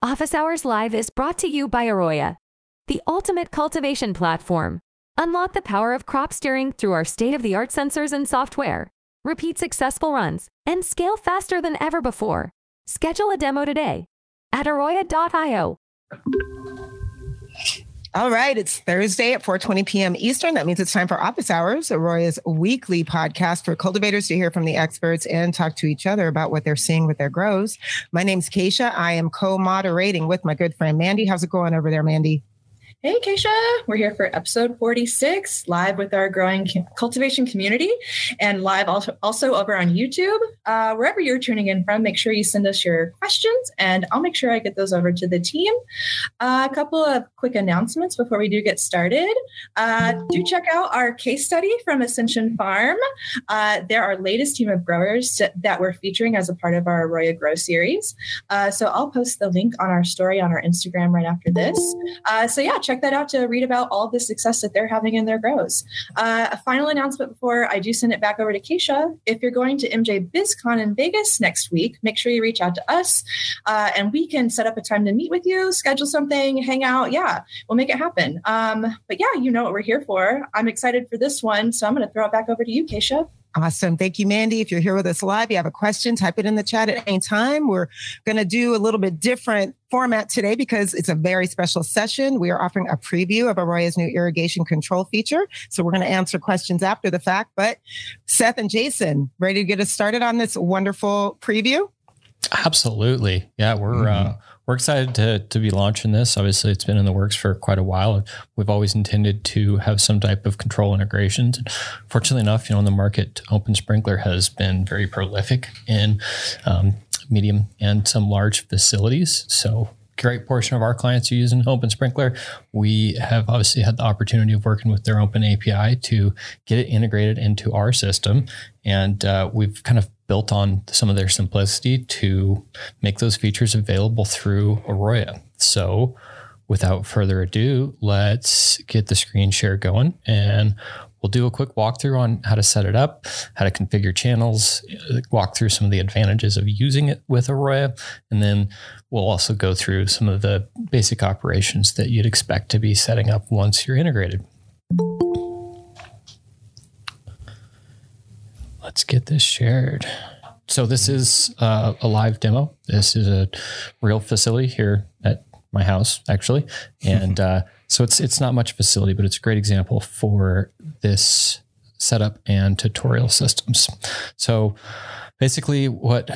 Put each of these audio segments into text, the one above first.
Office Hours Live is brought to you by Aroya, the ultimate cultivation platform. Unlock the power of crop steering through our state of the art sensors and software. Repeat successful runs and scale faster than ever before. Schedule a demo today at aroya.io. All right, it's Thursday at 4:20 p.m. Eastern. That means it's time for Office Hours, Aroya's weekly podcast for cultivators to hear from the experts and talk to each other about what they're seeing with their grows. My name's Keisha. I am co-moderating with my good friend Mandy. How's it going over there, Mandy? Hey, Keisha. We're here for episode 46, live with our growing cultivation community and live also, over on YouTube. Uh, wherever you're tuning in from, make sure you send us your questions and I'll make sure I get those over to the team. Uh, a couple of quick announcements before we do get started. Uh, do check out our case study from Ascension Farm. Uh, they're our latest team of growers that we're featuring as a part of our Aroya Grow series. Uh, so I'll post the link on our story on our Instagram right after this. Uh, so, yeah, check that out to read about all the success that they're having in their grows. Uh, a final announcement before I do send it back over to Keisha. If you're going to MJ BizCon in Vegas next week, make sure you reach out to us uh, and we can set up a time to meet with you, schedule something, hang out. Yeah, we'll make it happen. Um, but yeah, you know what we're here for. I'm excited for this one. So I'm going to throw it back over to you, Keisha. Awesome. Thank you, Mandy. If you're here with us live, you have a question, type it in the chat at any time. We're going to do a little bit different format today because it's a very special session. We are offering a preview of Aroya's new irrigation control feature. So we're going to answer questions after the fact. But Seth and Jason, ready to get us started on this wonderful preview? Absolutely. Yeah, we're mm-hmm. uh, we're excited to to be launching this. Obviously, it's been in the works for quite a while. We've always intended to have some type of control integrations. Fortunately enough, you know, in the market, Open Sprinkler has been very prolific in um, medium and some large facilities. So great portion of our clients are using Open Sprinkler. We have obviously had the opportunity of working with their Open API to get it integrated into our system. And uh, we've kind of built on some of their simplicity to make those features available through Aroya. So without further ado, let's get the screen share going and we'll do a quick walkthrough on how to set it up, how to configure channels, walk through some of the advantages of using it with Aroya, and then we'll also go through some of the basic operations that you'd expect to be setting up once you're integrated. Let's get this shared. So this is uh, a live demo. This is a real facility here at my house, actually, and uh, so it's it's not much facility, but it's a great example for this setup and tutorial systems. So basically, what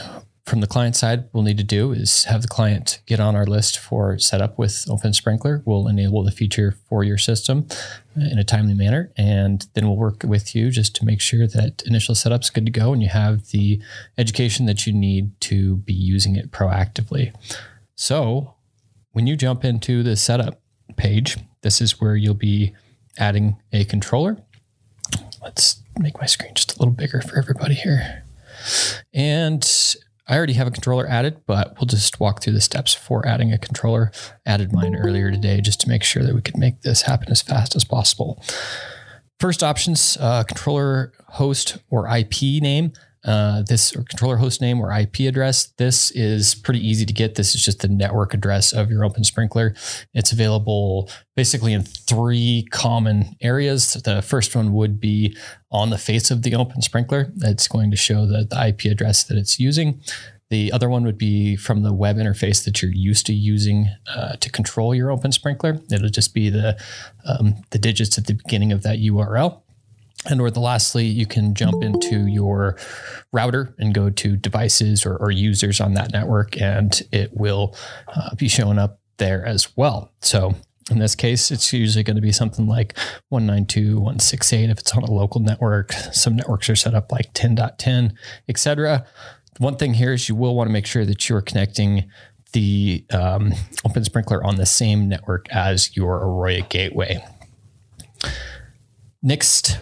from the client side we'll need to do is have the client get on our list for setup with Open Sprinkler. We'll enable the feature for your system in a timely manner, and then we'll work with you just to make sure that initial setup's good to go and you have the education that you need to be using it proactively. So when you jump into the setup page, this is where you'll be adding a controller. Let's make my screen just a little bigger for everybody here. And I already have a controller added, but we'll just walk through the steps for adding a controller. Added mine earlier today just to make sure that we could make this happen as fast as possible. First options, uh, controller host or IP name uh, this or controller host name or IP address. This is pretty easy to get. This is just the network address of your Open Sprinkler. It's available basically in three common areas. The first one would be on the face of the Open Sprinkler. It's going to show the, the IP address that it's using. The other one would be from the web interface that you're used to using uh, to control your Open Sprinkler. It'll just be the um, the digits at the beginning of that URL. And or the lastly, you can jump into your router and go to devices or, or users on that network, and it will uh, be showing up there as well. So in this case, it's usually going to be something like 192.168 if it's on a local network. Some networks are set up like 10.10, etc. One thing here is you will want to make sure that you're connecting the um, Open Sprinkler on the same network as your Aroya gateway. Next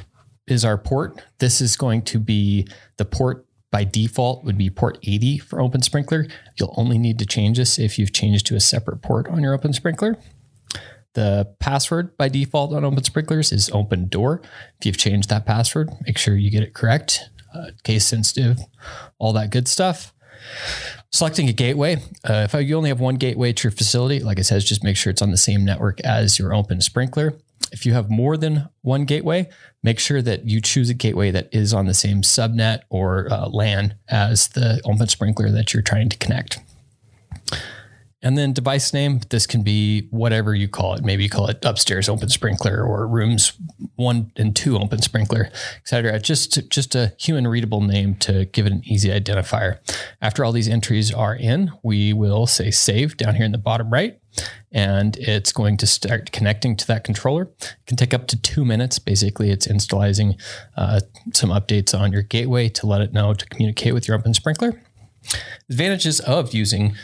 is our port. This is going to be the port by default would be port 80 for Open Sprinkler. You'll only need to change this if you've changed to a separate port on your Open Sprinkler. The password by default on Open Sprinklers is Open Door. If you've changed that password, make sure you get it correct, uh, case sensitive, all that good stuff. Selecting a gateway. Uh, if you only have one gateway to your facility, like I said, just make sure it's on the same network as your open sprinkler. If you have more than one gateway, make sure that you choose a gateway that is on the same subnet or uh, LAN as the open sprinkler that you're trying to connect. And then device name, this can be whatever you call it. Maybe you call it upstairs open sprinkler or rooms one and two open sprinkler, et cetera. Just, just a human readable name to give it an easy identifier. After all these entries are in, we will say save down here in the bottom right. And it's going to start connecting to that controller. It can take up to two minutes. Basically, it's installing uh, some updates on your gateway to let it know to communicate with your open sprinkler. Advantages of using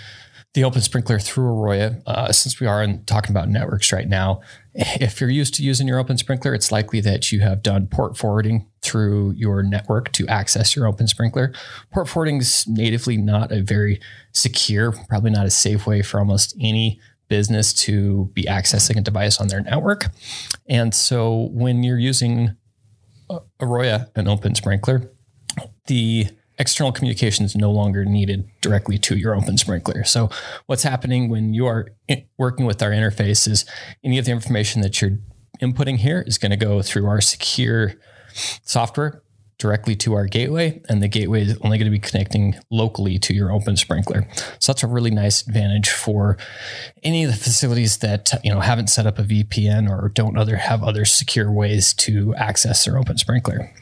the open sprinkler through Aroya, uh, since we are in, talking about networks right now, if you're used to using your open sprinkler, it's likely that you have done port forwarding through your network to access your open sprinkler. Port forwarding is natively not a very secure, probably not a safe way for almost any business to be accessing a device on their network. And so when you're using uh, Aroya, an open sprinkler, the external communication is no longer needed directly to your open sprinkler. So what's happening when you are working with our interface is any of the information that you're inputting here is going to go through our secure software directly to our gateway and the gateway is only going to be connecting locally to your open sprinkler so that's a really nice advantage for any of the facilities that you know haven't set up a vpn or don't other have other secure ways to access their open sprinkler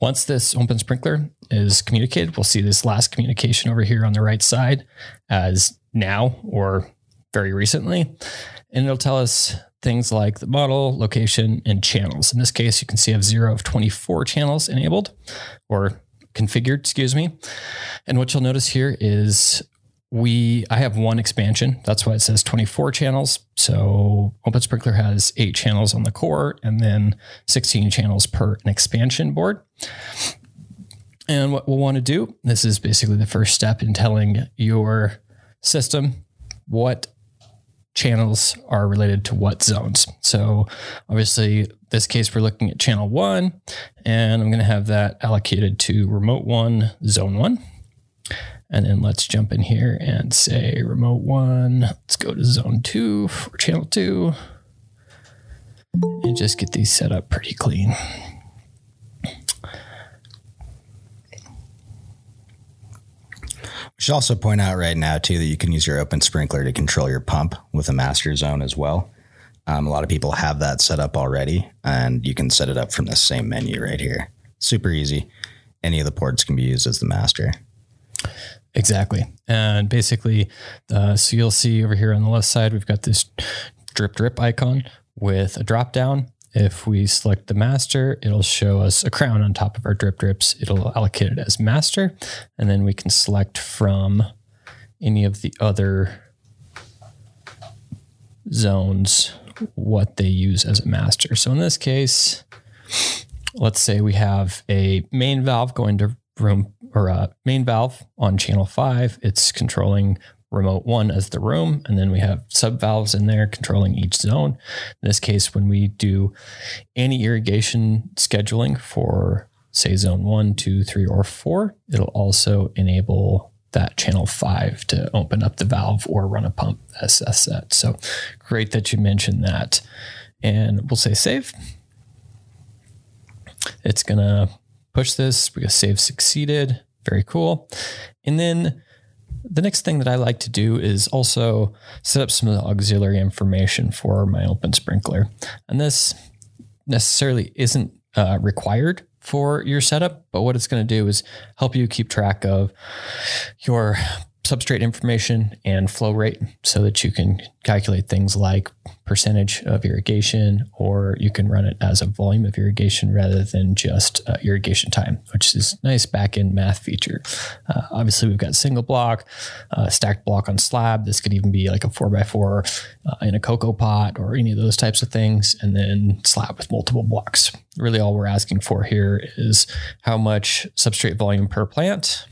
once this open sprinkler is communicated, we'll see this last communication over here on the right side as now or very recently. And it'll tell us things like the model, location, and channels. In this case, you can see I have zero of 24 channels enabled or configured, excuse me. And what you'll notice here is we I have one expansion. That's why it says 24 channels. So Open Sprinkler has eight channels on the core and then 16 channels per an expansion board. And what we'll want to do, this is basically the first step in telling your system what channels are related to what zones. So obviously this case we're looking at channel 1 and I'm going to have that allocated to remote 1 zone 1. And then let's jump in here and say remote one. Let's go to zone two for channel two and just get these set up pretty clean. Should also point out right now too that you can use your open sprinkler to control your pump with a master zone as well. Um, a lot of people have that set up already, and you can set it up from the same menu right here. Super easy. Any of the ports can be used as the master. Exactly. And basically, uh, so you'll see over here on the left side, we've got this drip drip icon with a drop down. If we select the master, it'll show us a crown on top of our drip drips. It'll allocate it as master. And then we can select from any of the other zones what they use as a master. So in this case, let's say we have a main valve going to room or a main valve on channel five. It's controlling remote one as the room. And then we have sub valves in there controlling each zone. In this case, when we do any irrigation scheduling for say zone one, two, three, or four, it'll also enable that channel five to open up the valve or run a pump as set. So great that you mentioned that. And we'll say save. It's going to push this because save succeeded. Very cool. And then the next thing that I like to do is also set up some of the auxiliary information for my open sprinkler. And this necessarily isn't uh, required for your setup, but what it's going to do is help you keep track of your substrate information and flow rate so that you can calculate things like percentage of irrigation or you can run it as a volume of irrigation rather than just uh, irrigation time which is nice back-end math feature. Uh, obviously we've got single block uh, stacked block on slab. This could even be like a 4x4 uh, in a cocoa pot or any of those types of things and then slab with multiple blocks. Really all we're asking for here is how much substrate volume per plant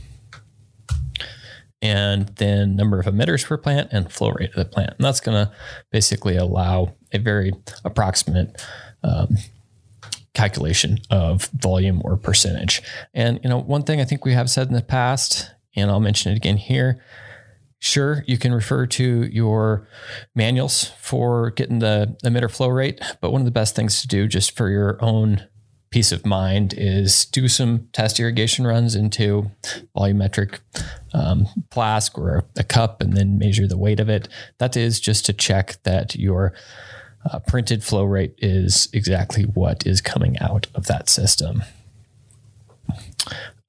and then number of emitters per plant and flow rate of the plant. And that's going to basically allow a very approximate um, calculation of volume or percentage. And you know, one thing I think we have said in the past and I'll mention it again here. Sure, you can refer to your manuals for getting the emitter flow rate, but one of the best things to do just for your own peace of mind is do some test irrigation runs into volumetric um, flask or a cup and then measure the weight of it. That is just to check that your uh, printed flow rate is exactly what is coming out of that system.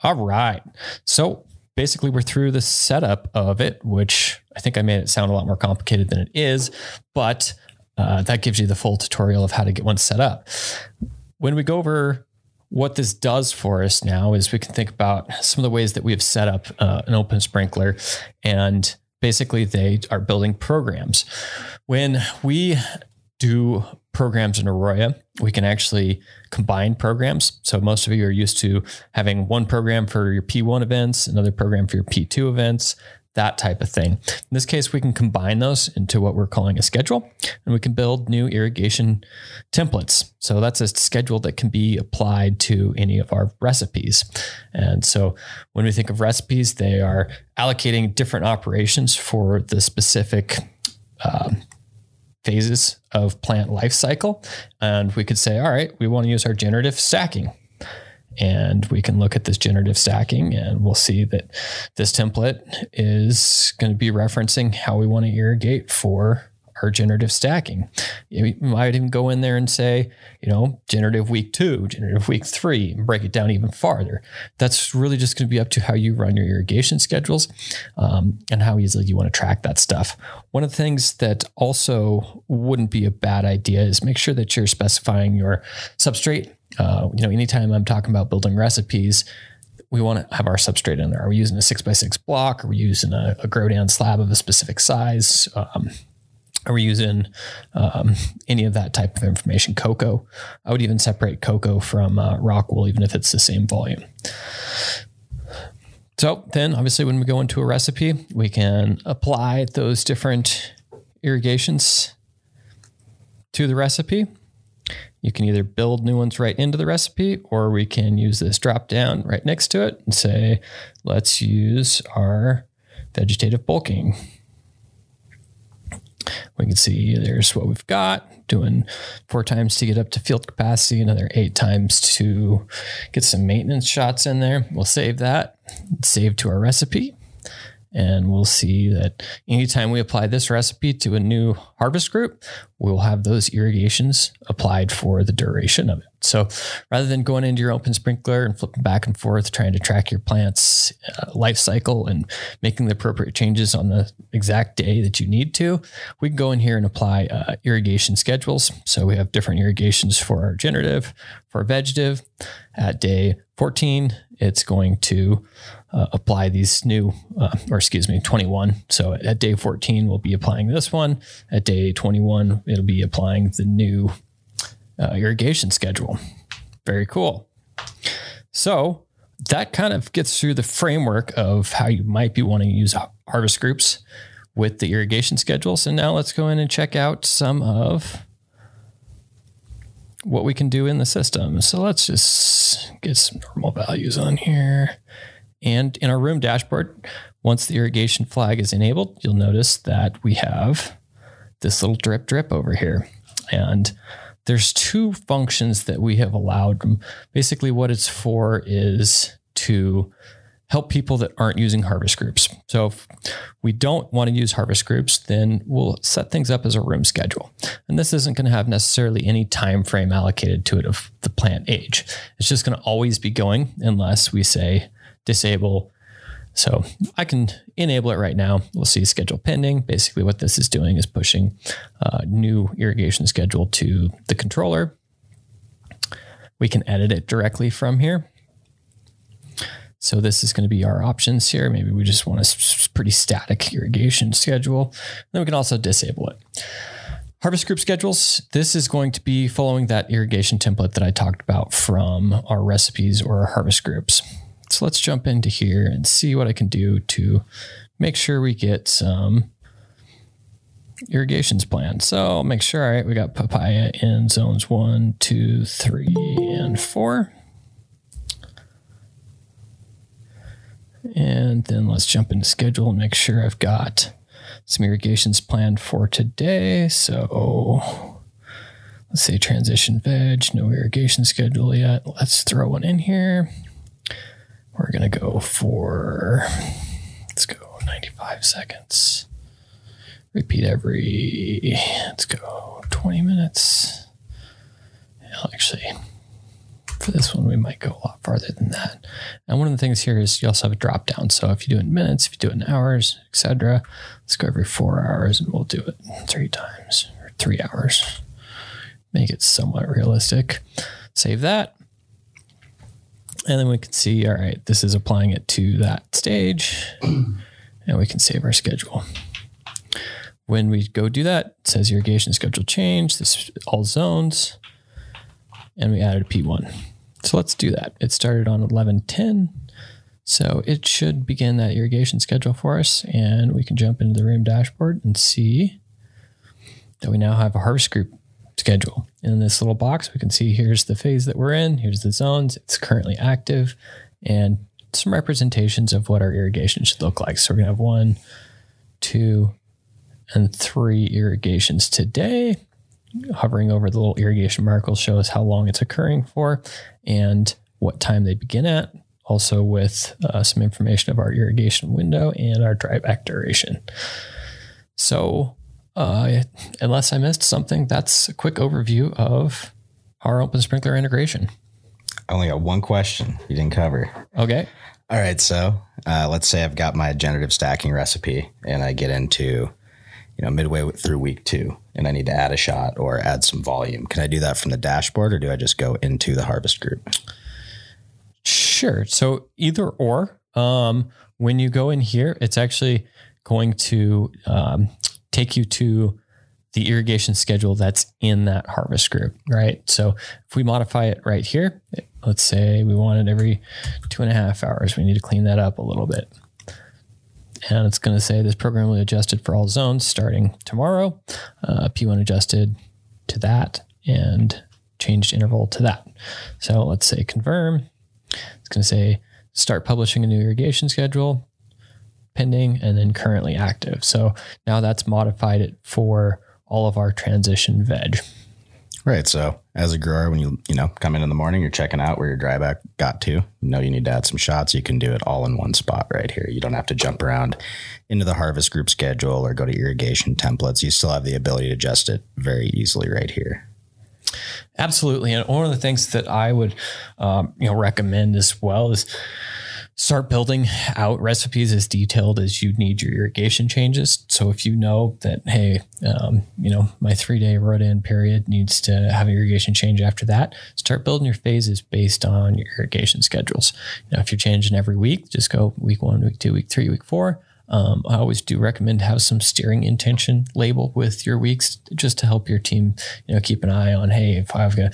All right. So basically we're through the setup of it, which I think I made it sound a lot more complicated than it is, but uh, that gives you the full tutorial of how to get one set up. When we go over what this does for us now is we can think about some of the ways that we have set up uh, an open sprinkler and basically they are building programs. When we do programs in Aroya, we can actually combine programs. So most of you are used to having one program for your P1 events, another program for your P2 events, that type of thing. In this case, we can combine those into what we're calling a schedule, and we can build new irrigation templates. So that's a schedule that can be applied to any of our recipes. And so when we think of recipes, they are allocating different operations for the specific um, phases of plant life cycle. And we could say, all right, we want to use our generative stacking. And we can look at this generative stacking and we'll see that this template is going to be referencing how we want to irrigate for our generative stacking. You might even go in there and say, you know, generative week two, generative week three, and break it down even farther. That's really just going to be up to how you run your irrigation schedules um, and how easily you want to track that stuff. One of the things that also wouldn't be a bad idea is make sure that you're specifying your substrate. Uh, you know, anytime I'm talking about building recipes, we want to have our substrate in there. Are we using a six by six block? Are we using a, a Grodan slab of a specific size? Um, are we using um, any of that type of information? Cocoa. I would even separate cocoa from uh, rock wool, even if it's the same volume. So then, obviously, when we go into a recipe, we can apply those different irrigations to the recipe. You can either build new ones right into the recipe, or we can use this drop down right next to it and say, let's use our vegetative bulking. We can see there's what we've got doing four times to get up to field capacity, another eight times to get some maintenance shots in there. We'll save that, save to our recipe. And we'll see that anytime we apply this recipe to a new harvest group, we'll have those irrigations applied for the duration of it. So rather than going into your open sprinkler and flipping back and forth, trying to track your plant's uh, life cycle and making the appropriate changes on the exact day that you need to, we can go in here and apply uh, irrigation schedules. So we have different irrigations for our generative, for our vegetative. At day 14, it's going to uh, apply these new, uh, or excuse me, 21. So at day 14, we'll be applying this one. At day 21, it'll be applying the new uh, irrigation schedule. Very cool. So that kind of gets through the framework of how you might be wanting to use harvest groups with the irrigation schedules. And now let's go in and check out some of what we can do in the system. So let's just get some normal values on here. And in our room dashboard, once the irrigation flag is enabled, you'll notice that we have this little drip drip over here. And there's two functions that we have allowed. Basically, what it's for is to help people that aren't using harvest groups. So if we don't want to use harvest groups, then we'll set things up as a room schedule. And this isn't going to have necessarily any time frame allocated to it of the plant age. It's just going to always be going unless we say disable. So I can enable it right now. We'll see schedule pending. Basically, what this is doing is pushing a new irrigation schedule to the controller. We can edit it directly from here. So this is going to be our options here. Maybe we just want a pretty static irrigation schedule. Then we can also disable it. Harvest group schedules. This is going to be following that irrigation template that I talked about from our recipes or our harvest groups. So let's jump into here and see what I can do to make sure we get some irrigations planned. So make sure, all right, we got papaya in zones one, two, three, and four. And then let's jump into schedule and make sure I've got some irrigations planned for today. So let's say transition veg, no irrigation schedule yet. Let's throw one in here. We're going to go for, let's go 95 seconds. Repeat every, let's go 20 minutes. Actually, for this one, we might go a lot farther than that. And one of the things here is you also have a drop down. So if you do it in minutes, if you do it in hours, etc., let's go every four hours and we'll do it three times or three hours. Make it somewhat realistic. Save that. And then we can see, all right, this is applying it to that stage. and we can save our schedule. When we go do that, it says irrigation schedule change, this all zones, and we added a P1. So let's do that. It started on 1110. So it should begin that irrigation schedule for us. And we can jump into the REAM dashboard and see that we now have a harvest group schedule. In this little box, we can see here's the phase that we're in, here's the zones, it's currently active, and some representations of what our irrigation should look like. So we're going to have one, two, and three irrigations today hovering over the little irrigation mark will show us how long it's occurring for and what time they begin at. Also, with uh, some information of our irrigation window and our dry back duration. So, uh, unless I missed something, that's a quick overview of our open sprinkler integration. I only got one question you didn't cover. Okay. All right. So uh, let's say I've got my generative stacking recipe and I get into you know, midway through week two and I need to add a shot or add some volume. Can I do that from the dashboard or do I just go into the harvest group? Sure. So either or. Um, when you go in here, it's actually going to um, take you to the irrigation schedule that's in that harvest group, right? So if we modify it right here, let's say we want it every two and a half hours, we need to clean that up a little bit and it's going to say this program will be adjusted for all zones starting tomorrow. Uh, P1 adjusted to that and changed interval to that. So let's say confirm. It's going to say start publishing a new irrigation schedule, pending, and then currently active. So now that's modified it for all of our transition veg. Right. So as a grower, when you you know come in in the morning, you're checking out where your dry back got to. You know you need to add some shots. You can do it all in one spot right here. You don't have to jump around into the harvest group schedule or go to irrigation templates. You still have the ability to adjust it very easily right here. Absolutely, and one of the things that I would um, you know recommend as well is start building out recipes as detailed as you need your irrigation changes. So if you know that, hey, um, you know, my three day rot-in period needs to have an irrigation change after that, start building your phases based on your irrigation schedules. Now, if you're changing every week, just go week one, week two, week three, week four. Um, I always do recommend have some steering intention label with your weeks just to help your team, you know, keep an eye on, hey, if I've got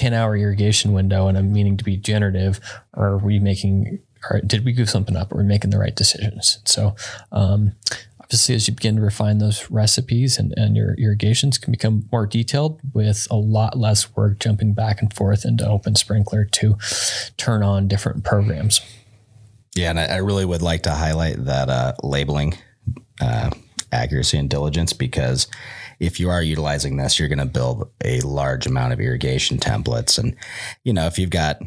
10 hour irrigation window and I'm meaning to be generative, or are we making, or did we give something up? Are we making the right decisions? So, um, obviously, as you begin to refine those recipes and, and your irrigations can become more detailed with a lot less work jumping back and forth into Open Sprinkler to turn on different programs. Yeah, and I, I really would like to highlight that uh, labeling uh, accuracy and diligence because if you are utilizing this, you're going to build a large amount of irrigation templates. And, you know, if you've got,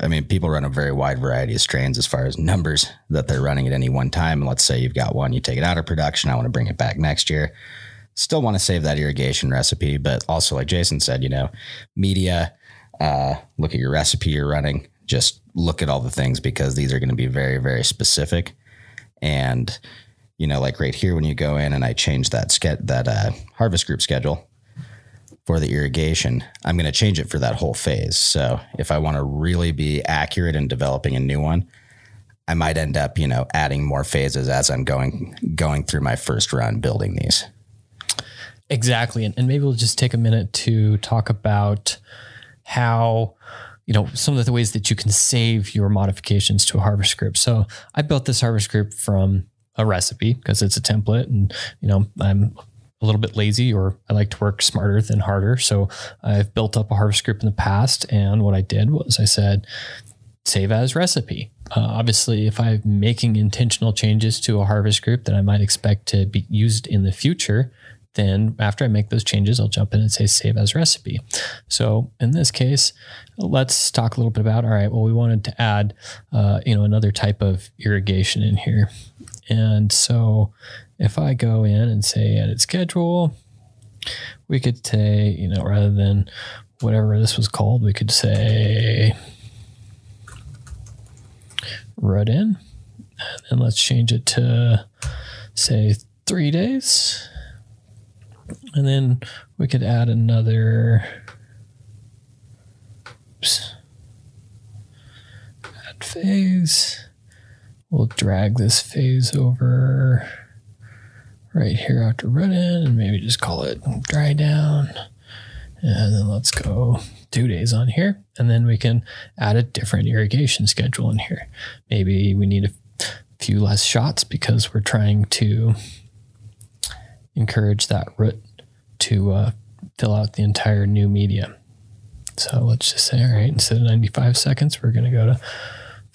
I mean, people run a very wide variety of strains as far as numbers that they're running at any one time. And let's say you've got one, you take it out of production, I want to bring it back next year. Still want to save that irrigation recipe, but also, like Jason said, you know, media, uh, look at your recipe you're running, just look at all the things because these are going to be very, very specific. And you know, like right here when you go in and I change that ske- that uh, harvest group schedule for the irrigation, I'm going to change it for that whole phase. So if I want to really be accurate in developing a new one, I might end up, you know, adding more phases as I'm going going through my first run building these. Exactly, and, and maybe we'll just take a minute to talk about how you know some of the ways that you can save your modifications to a harvest group. So I built this harvest group from a recipe because it's a template and you know i'm a little bit lazy or i like to work smarter than harder so i've built up a harvest group in the past and what i did was i said save as recipe uh, obviously, if I'm making intentional changes to a harvest group that I might expect to be used in the future, then after I make those changes, I'll jump in and say save as recipe. So in this case, let's talk a little bit about, all right, well, we wanted to add, uh, you know, another type of irrigation in here. And so if I go in and say edit schedule, we could say, you know, rather than whatever this was called, we could say rut in. And let's change it to say three days. And then we could add another. Oops, add phase. We'll drag this phase over right here after run in and maybe just call it dry down. And then let's go two days on here. And then we can add a different irrigation schedule in here. Maybe we need a few less shots because we're trying to encourage that root to uh, fill out the entire new media. So let's just say, all right, instead of 95 seconds, we're going to go to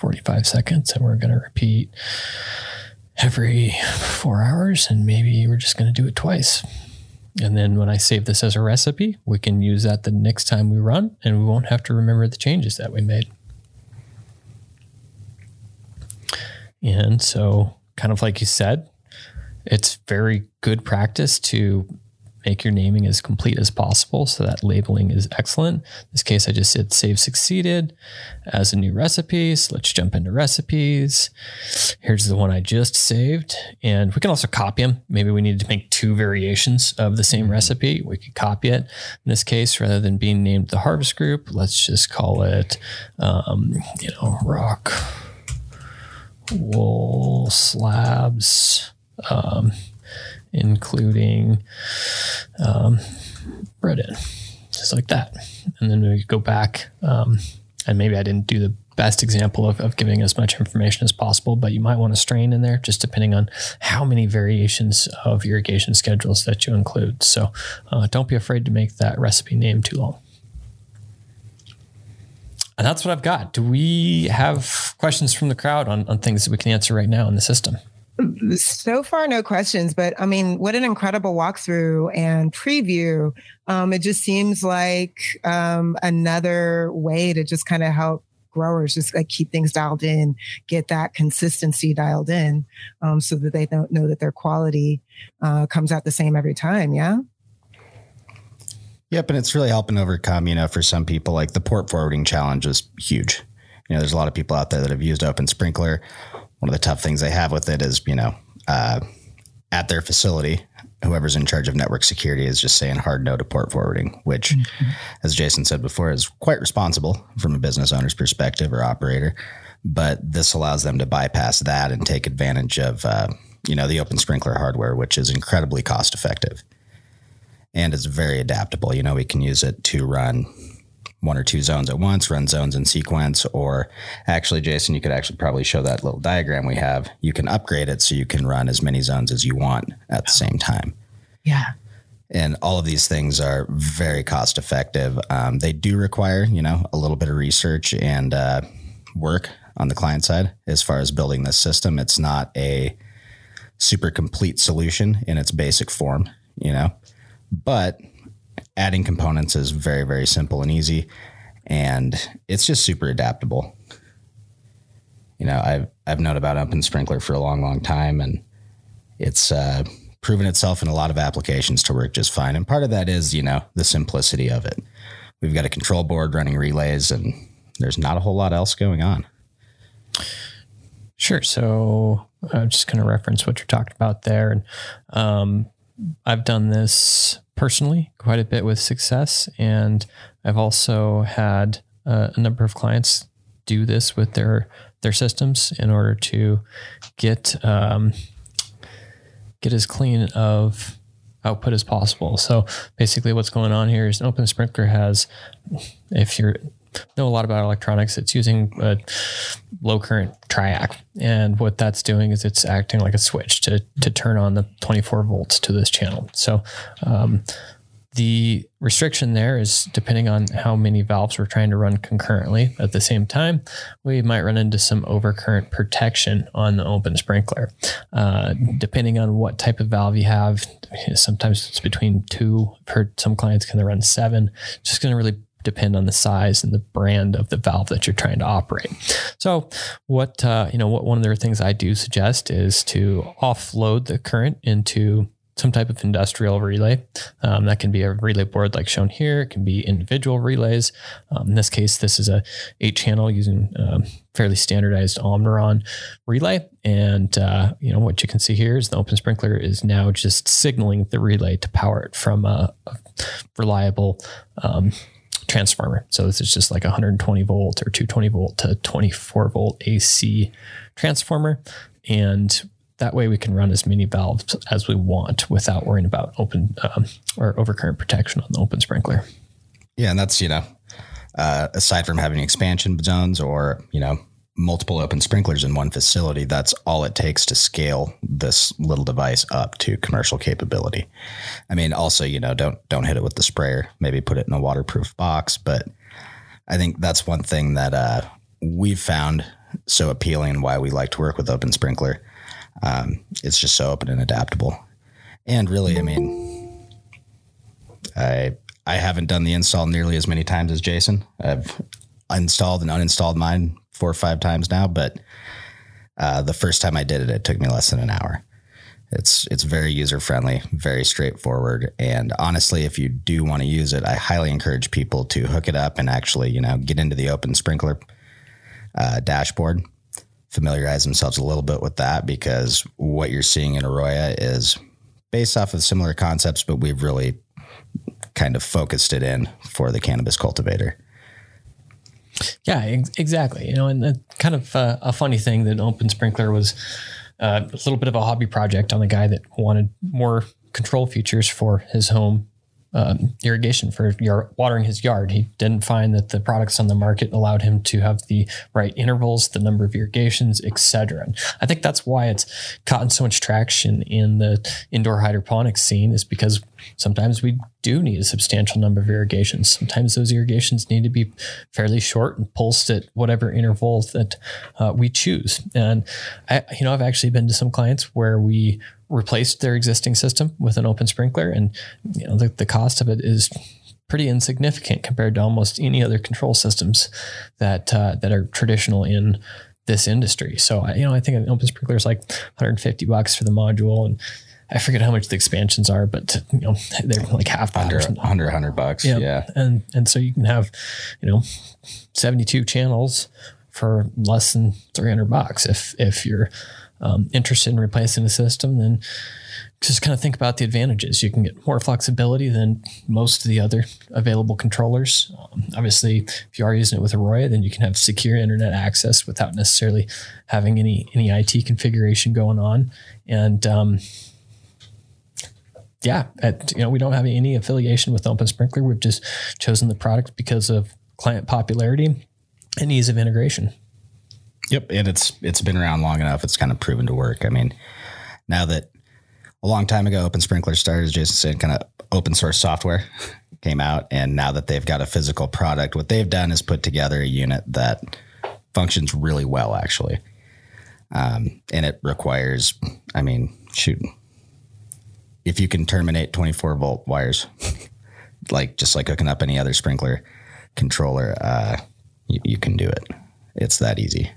45 seconds and we're going to repeat every four hours. And maybe we're just going to do it twice. And then when I save this as a recipe, we can use that the next time we run and we won't have to remember the changes that we made. And so, kind of like you said, it's very good practice to make your naming as complete as possible so that labeling is excellent. In this case, I just said save succeeded as a new recipe. So let's jump into recipes. Here's the one I just saved. And we can also copy them. Maybe we needed to make two variations of the same recipe. We could copy it. In this case, rather than being named the harvest group, let's just call it, um, you know, rock wool slabs. Um, including um, Reddit, just like that. And then we go back, um, and maybe I didn't do the best example of, of giving as much information as possible, but you might want to strain in there just depending on how many variations of irrigation schedules that you include. So uh, don't be afraid to make that recipe name too long. And that's what I've got. Do we have questions from the crowd on, on things that we can answer right now in the system? So far, no questions, but I mean, what an incredible walkthrough and preview. Um, it just seems like um, another way to just kind of help growers just like keep things dialed in, get that consistency dialed in um, so that they don't know that their quality uh, comes out the same every time. Yeah. Yep. And it's really helping overcome, you know, for some people, like the port forwarding challenge is huge. You know, there's a lot of people out there that have used Open Sprinkler one of the tough things they have with it is, you know, uh, at their facility, whoever's in charge of network security is just saying hard no to port forwarding, which, mm-hmm. as Jason said before, is quite responsible from a business owner's perspective or operator. But this allows them to bypass that and take advantage of, uh, you know, the open sprinkler hardware, which is incredibly cost effective and it's very adaptable. You know, we can use it to run one or two zones at once, run zones in sequence, or actually, Jason, you could actually probably show that little diagram we have. You can upgrade it so you can run as many zones as you want at the same time. Yeah. And all of these things are very cost effective. Um, they do require, you know, a little bit of research and uh, work on the client side as far as building this system. It's not a super complete solution in its basic form, you know, but adding components is very, very simple and easy. And it's just super adaptable. You know, I've, I've known about Open Sprinkler for a long, long time, and it's uh, proven itself in a lot of applications to work just fine. And part of that is, you know, the simplicity of it. We've got a control board running relays, and there's not a whole lot else going on. Sure. So I'm just going to reference what you're talking about there. And um, I've done this personally quite a bit with success. And I've also had uh, a number of clients do this with their their systems in order to get um, get as clean of output as possible. So basically, what's going on here is Open Sprinkler has, if you're know a lot about electronics. It's using a low current triac. And what that's doing is it's acting like a switch to, to turn on the 24 volts to this channel. So, um, The restriction there is depending on how many valves we're trying to run concurrently at the same time, we might run into some overcurrent protection on the open sprinkler. Uh, depending on what type of valve you have, sometimes it's between two. Heard some clients can run seven. Just going to really depend on the size and the brand of the valve that you're trying to operate. So, what uh, you know, what one of the things I do suggest is to offload the current into some type of industrial relay. Um, that can be a relay board like shown here. It can be individual relays. Um, in this case, this is a eight channel using um, fairly standardized Omron relay. And uh, you know what you can see here is the open sprinkler is now just signaling the relay to power it from a, a reliable um, transformer. So this is just like a 120 volt or 220 volt to 24 volt AC transformer. And that way we can run as many valves as we want without worrying about open um, or overcurrent protection on the open sprinkler. Yeah, and that's you know, uh, aside from having expansion zones or you know multiple open sprinklers in one facility, that's all it takes to scale this little device up to commercial capability. I mean, also you know don't don't hit it with the sprayer. Maybe put it in a waterproof box, but I think that's one thing that uh, we've found so appealing and why we like to work with open sprinkler um, it's just so open and adaptable. And really, I mean, I I haven't done the install nearly as many times as Jason. I've installed and uninstalled mine four or five times now, but uh, the first time I did it, it took me less than an hour. It's it's very user friendly, very straightforward, and honestly, if you do want to use it, I highly encourage people to hook it up and actually, you know, get into the open sprinkler uh, dashboard familiarize themselves a little bit with that because what you're seeing in Aroya is based off of similar concepts, but we've really kind of focused it in for the cannabis cultivator. Yeah, ex- exactly. You know, and kind of uh, a funny thing that Open Sprinkler was uh, a little bit of a hobby project on the guy that wanted more control features for his home um, irrigation for your watering his yard. He didn't find that the products on the market allowed him to have the right intervals, the number of irrigations, etc. I think that's why it's gotten so much traction in the indoor hydroponics scene is because sometimes we do need a substantial number of irrigations. Sometimes those irrigations need to be fairly short and pulsed at whatever interval that uh, we choose. And I, you know, I've actually been to some clients where we replaced their existing system with an open sprinkler, and you know the, the cost of it is pretty insignificant compared to almost any other control systems that uh, that are traditional in this industry. So I, you know, I think an open sprinkler is like 150 bucks for the module, and I forget how much the expansions are, but you know they're like half under under 100 bucks. Yeah. yeah, and and so you can have you know 72 channels for less than 300 bucks if if you're um, interested in replacing the system, then just kind of think about the advantages. You can get more flexibility than most of the other available controllers. Um, obviously, if you are using it with Aroya, then you can have secure internet access without necessarily having any any IT configuration going on. And um, yeah, at, you know, we don't have any affiliation with Open Sprinkler. We've just chosen the product because of client popularity and ease of integration. Yep, and it's it's been around long enough. It's kind of proven to work. I mean, now that a long time ago, Open Sprinkler started, as Jason said, kind of open source software came out, and now that they've got a physical product, what they've done is put together a unit that functions really well, actually. Um, and it requires, I mean, shoot, if you can terminate 24 volt wires, like just like hooking up any other sprinkler controller, uh, you, you can do it. It's that easy.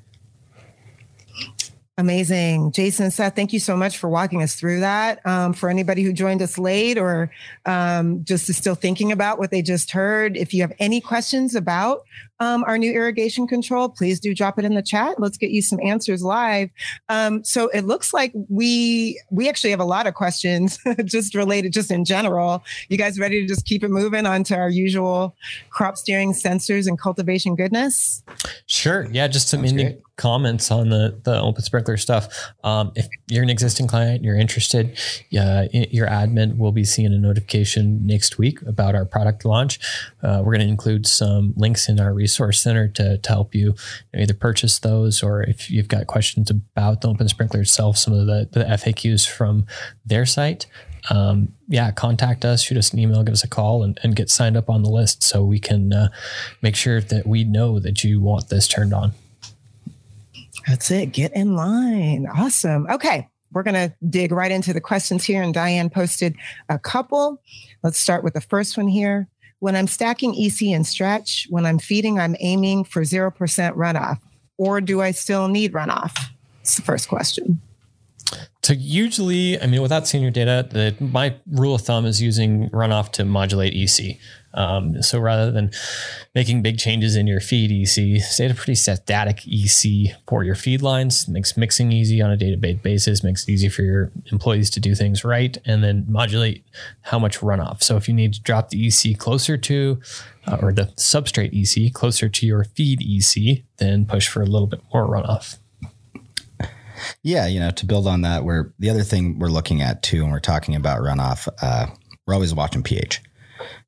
Amazing. Jason Seth, thank you so much for walking us through that. Um, for anybody who joined us late or um, just is still thinking about what they just heard, if you have any questions about um, our new irrigation control, please do drop it in the chat. Let's get you some answers live. Um, so it looks like we we actually have a lot of questions just related, just in general. You guys ready to just keep it moving onto our usual crop steering sensors and cultivation goodness? Sure. Yeah, just some ending comments on the the open sprinkler stuff. Um, if you're an existing client, you're interested, uh, your admin will be seeing a notification next week about our product launch. Uh, we're going to include some links in our resource center to, to help you either purchase those or if you've got questions about the open sprinkler itself, some of the, the FAQs from their site. um, yeah, contact us, shoot us an email, give us a call, and, and get signed up on the list so we can uh, make sure that we know that you want this turned on. That's it. Get in line. Awesome. Okay. We're going to dig right into the questions here. And Diane posted a couple. Let's start with the first one here. When I'm stacking EC and stretch, when I'm feeding, I'm aiming for 0% runoff. Or do I still need runoff? It's the first question. So usually, I mean, without seeing your data, the, my rule of thumb is using runoff to modulate EC. Um, so rather than making big changes in your feed EC, stay at a pretty static EC for your feed lines. Makes mixing easy on a day-to-day basis. Makes it easy for your employees to do things right, and then modulate how much runoff. So if you need to drop the EC closer to, uh, or the substrate EC closer to your feed EC, then push for a little bit more runoff. Yeah, you know, to build on that, we're the other thing we're looking at too, when we're talking about runoff, uh, we're always watching pH.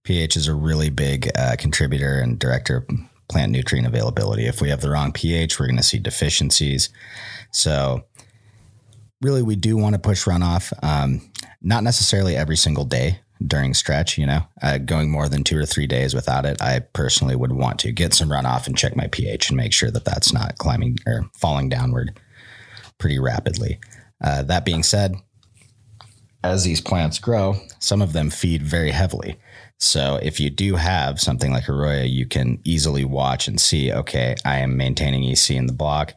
pH is a really big uh, contributor and director of plant nutrient availability. If we have the wrong pH, we're going to see deficiencies. So, really, we do want to push runoff, um, not necessarily every single day during stretch, you know, uh, going more than two or three days without it. I personally would want to get some runoff and check my pH and make sure that that's not climbing or falling downward pretty rapidly. Uh, that being said, as these plants grow, some of them feed very heavily. So if you do have something like Aroya, you can easily watch and see, okay, I am maintaining EC in the block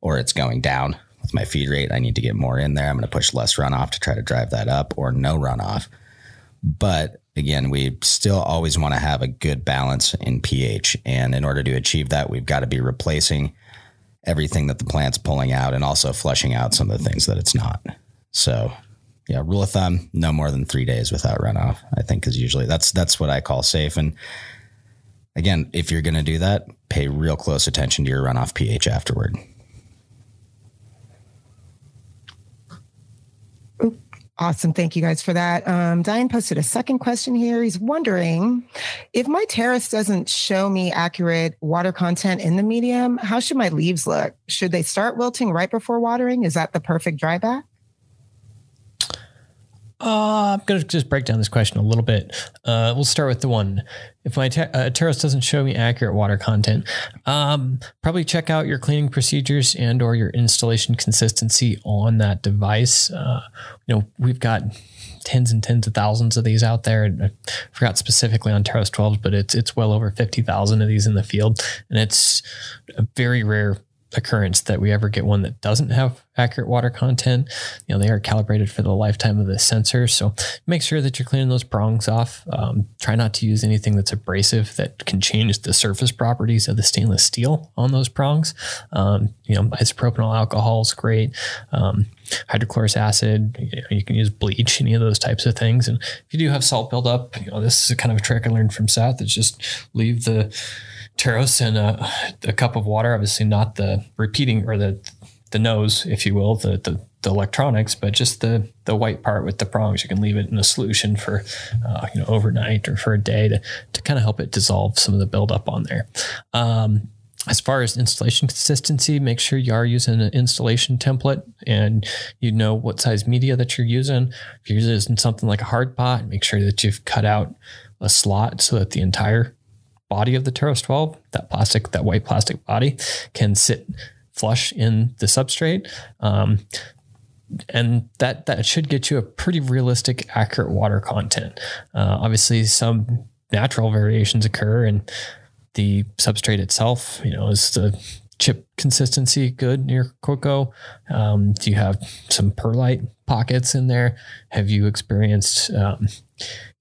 or it's going down with my feed rate. I need to get more in there. I'm going to push less runoff to try to drive that up or no runoff. But again, we still always want to have a good balance in pH. And in order to achieve that, we've got to be replacing everything that the plant's pulling out and also flushing out some of the things that it's not. So, yeah, rule of thumb, no more than three days without runoff. I think is usually that's that's what I call safe. And again, if you're going to do that, pay real close attention to your runoff pH afterward. Awesome. Thank you guys for that. Um, Diane posted a second question here. He's wondering if my TEROS doesn't show me accurate water content in the medium, how should my leaves look? Should they start wilting right before watering? Is that the perfect dryback? Uh, I'm going to just break down this question a little bit. Uh, we'll start with the one. If my ter- uh, doesn't show me accurate water content, um, probably check out your cleaning procedures and or your installation consistency on that device. Uh, you know, we've got tens and tens of thousands of these out there. I forgot specifically on TEROS 12s, but it's it's well over 50,000 of these in the field. And it's a very rare occurrence that we ever get one that doesn't have accurate water content. You know, they are calibrated for the lifetime of the sensor. So make sure that you're cleaning those prongs off. Um, try not to use anything that's abrasive that can change the surface properties of the stainless steel on those prongs. Um, you know, isopropanol alcohol is great. Um, hydrochloric acid, you, know, you, can use bleach, any of those types of things. And if you do have salt buildup, you know, this is a kind of a trick I learned from Seth. It's just leave the TEROS and a, a, cup of water. Obviously, not the repeating or the the nose, if you will, the, the, the electronics, but just the the white part with the prongs. You can leave it in a solution for uh, you know overnight or for a day to to kind of help it dissolve some of the buildup on there. Um, as far as installation consistency, make sure you are using an installation template and you know what size media that you're using. If you're using something like a hard pot, make sure that you've cut out a slot so that the entire body of the TEROS 12, that plastic, that white plastic body, can sit flush in the substrate. Um, and that that should get you a pretty realistic, accurate water content. Uh, obviously, some natural variations occur, and the substrate itself, you know, is the chip consistency good in your cocoa? Um, do you have some perlite pockets in there? Have you experienced um,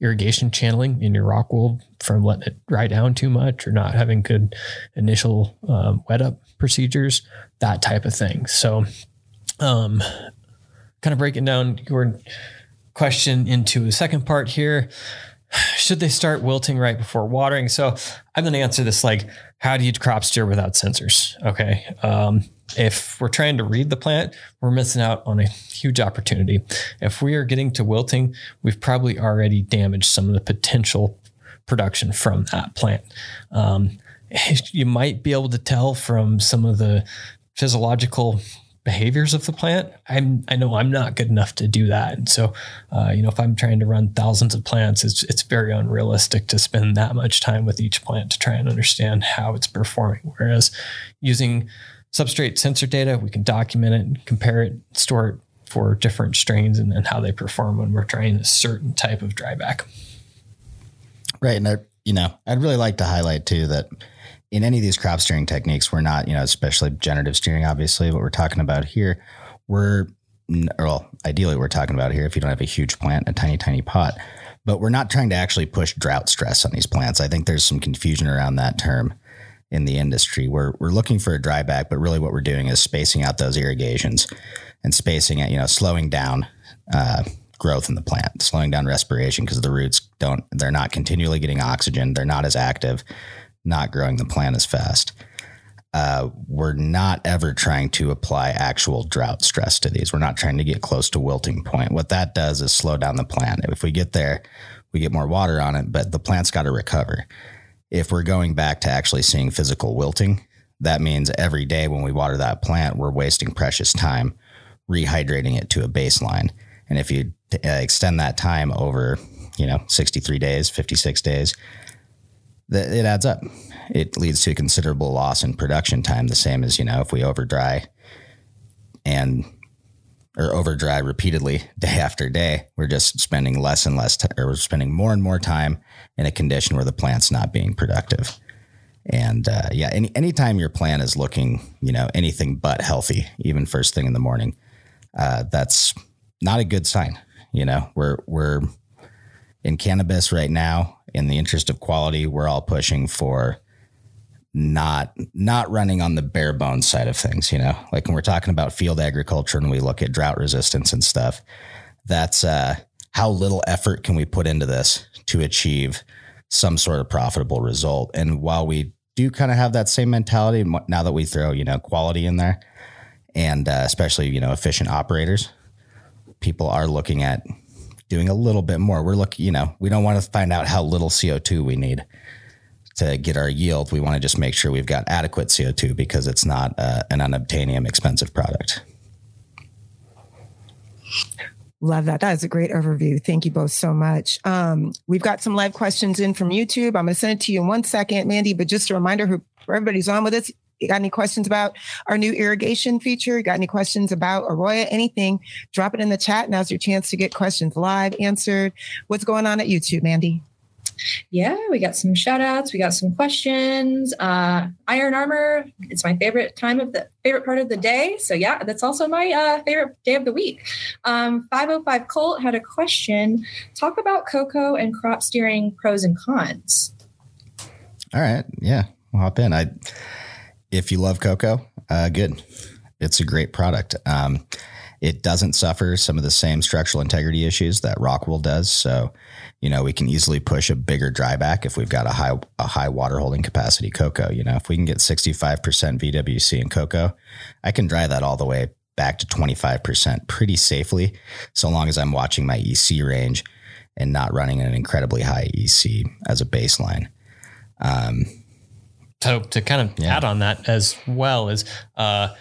irrigation channeling in your rock wool from letting it dry down too much or not having good initial um, wet up procedures? That type of thing. So, um, kind of breaking down your question into a second part here. Should they start wilting right before watering? So I'm going to answer this like, how do you crop steer without sensors? Okay. Um, if we're trying to read the plant, we're missing out on a huge opportunity. If we are getting to wilting, we've probably already damaged some of the potential production from that plant. Um, you might be able to tell from some of the physiological behaviors of the plant, I'm I know I'm not good enough to do that. And so, uh, you know, if I'm trying to run thousands of plants, it's it's very unrealistic to spend that much time with each plant to try and understand how it's performing. Whereas using substrate sensor data, we can document it, and compare it, store it for different strains and, and how they perform when we're trying a certain type of dryback. Right. And I, you know, I'd really like to highlight too that in any of these crop steering techniques, we're not, you know, especially generative steering, obviously, what we're talking about here, we're, well, ideally, we're talking about here if you don't have a huge plant, a tiny, tiny pot, but we're not trying to actually push drought stress on these plants. I think there's some confusion around that term in the industry. We're, we're looking for a dryback, but really what we're doing is spacing out those irrigations and spacing it, you know, slowing down uh, growth in the plant, slowing down respiration because the roots don't, they're not continually getting oxygen. They're not as active not growing the plant as fast. Uh, we're not ever trying to apply actual drought stress to these. We're not trying to get close to wilting point. What that does is slow down the plant. If we get there, we get more water on it, but the plant's got to recover. If we're going back to actually seeing physical wilting, that means every day when we water that plant, we're wasting precious time rehydrating it to a baseline. And if you uh, extend that time over, you know, 63 days, 56 days, that it adds up. It leads to a considerable loss in production time. The same as you know if we over dry and or over dry repeatedly day after day, we're just spending less and less, t- or we're spending more and more time in a condition where the plant's not being productive. And uh, yeah, any anytime your plant is looking, you know, anything but healthy, even first thing in the morning, uh, that's not a good sign. You know, we're we're in cannabis right now in the interest of quality, we're all pushing for not not running on the bare bones side of things, you know. Like when we're talking about field agriculture and we look at drought resistance and stuff, that's uh how little effort can we put into this to achieve some sort of profitable result. And while we do kind of have that same mentality now that we throw, you know, quality in there and uh, especially, you know, efficient operators, people are looking at doing a little bit more. We're looking, you know, we don't want to find out how little CO2 we need to get our yield. We want to just make sure we've got adequate CO2 because it's not uh, an unobtainium expensive product. Love that. That is a great overview. Thank you both so much. Um, we've got some live questions in from YouTube. I'm going to send it to you in one second, Mandy. But just a reminder, who everybody's on with us, you got any questions about our new irrigation feature? You got any questions about Aroya? Anything? Drop it in the chat. Now's your chance to get questions live answered. What's going on at YouTube, Mandy? Yeah, we got some shout outs. We got some questions. Uh, Iron Armor, it's my favorite time of the favorite part of the day. So, yeah, that's also my uh, favorite day of the week. Um, 505 Colt had a question. Talk about cocoa and crop steering pros and cons. All right. Yeah. We'll hop in. I if you love cocoa, uh, good. It's a great product. Um, it doesn't suffer some of the same structural integrity issues that Rockwool does. So, you know, we can easily push a bigger dryback if we've got a high a high water holding capacity cocoa. You know, if we can get 65% VWC in cocoa, I can dry that all the way back to 25% pretty safely, so long as I'm watching my EC range and not running an incredibly high EC as a baseline. Um, so to kind of yeah. add on that as well is uh,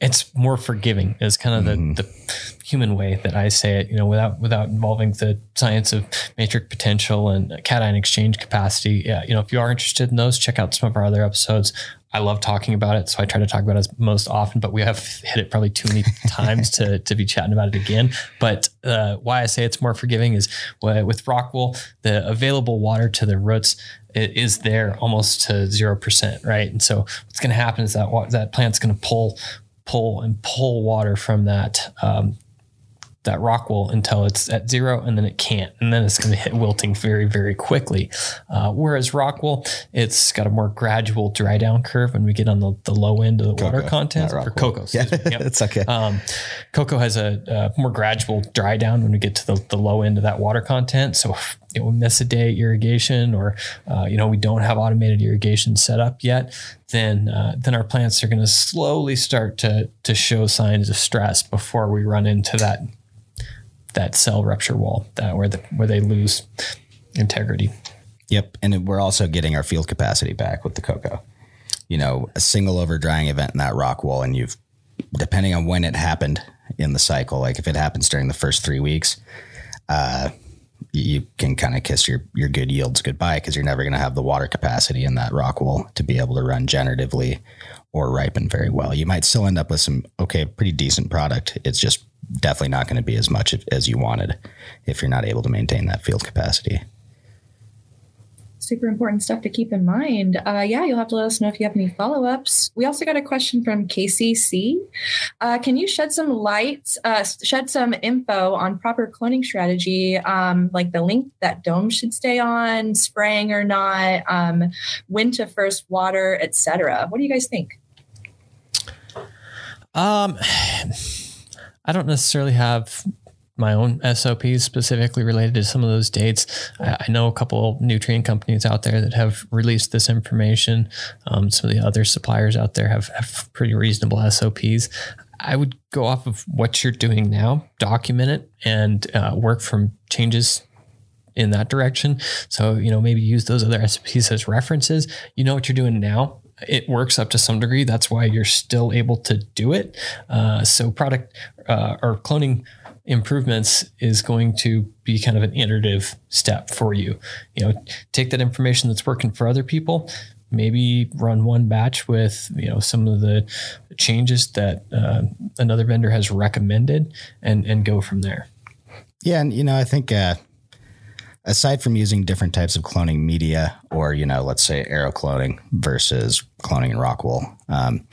it's more forgiving is kind of the, mm-hmm. the human way that I say it, you know, without without involving the science of matrix potential and cation exchange capacity. Yeah, you know, if you are interested in those, check out some of our other episodes. I love talking about it, so I try to talk about it most often. But we have hit it probably too many times to to be chatting about it again. But uh, why I say it's more forgiving is with Rockwool, the available water to the roots it is there almost to zero percent, right? And so what's going to happen is that that plant's going to pull, pull, and pull water from that um, that Rockwool until it's at zero and then it can't. And then it's going to hit wilting very, very quickly. Uh, whereas Rockwool, it's got a more gradual dry down curve when we get on the, the low end of the cocoa, water content or cocoa. Yeah, yep. it's okay. Um, cocoa has a, a, more gradual dry down when we get to the, the low end of that water content. So if we miss a day irrigation or, uh, you know, we don't have automated irrigation set up yet, then, uh, then our plants are going to slowly start to, to show signs of stress before we run into that that cell rupture wall that where the where they lose integrity. Yep, and we're also getting our field capacity back with the cocoa. You know, a single over drying event in that rock wool, and you've depending on when it happened in the cycle, like if it happens during the first three weeks, uh, you can kind of kiss your your good yields goodbye because you're never going to have the water capacity in that rock wool to be able to run generatively or ripen very well. You might still end up with some okay, pretty decent product. It's just definitely not going to be as much as you wanted if you're not able to maintain that field capacity super important stuff to keep in mind. Uh, yeah, you'll have to let us know if you have any follow ups. We also got a question from KCC. Uh, can you shed some light, uh, shed some info on proper cloning strategy, um, like the length that dome should stay on, spraying or not, um, when to first water, etc. What do you guys think? Um, I don't necessarily have my own SOPs specifically related to some of those dates. I, I know a couple nutrient companies out there that have released this information. Um, some of the other suppliers out there have, have pretty reasonable SOPs. I would go off of what you're doing now, document it, and uh, work from changes in that direction. So, you know, maybe use those other SOPs as references. You know what you're doing now. It works up to some degree. That's why you're still able to do it. Uh, so, product uh, or cloning improvements is going to be kind of an iterative step for you. You know, take that information that's working for other people, maybe run one batch with you know some of the changes that uh, another vendor has recommended, and and go from there. Yeah, and you know, I think uh, aside from using different types of cloning media, or you know, let's say aero cloning versus cloning in rock wool. Um,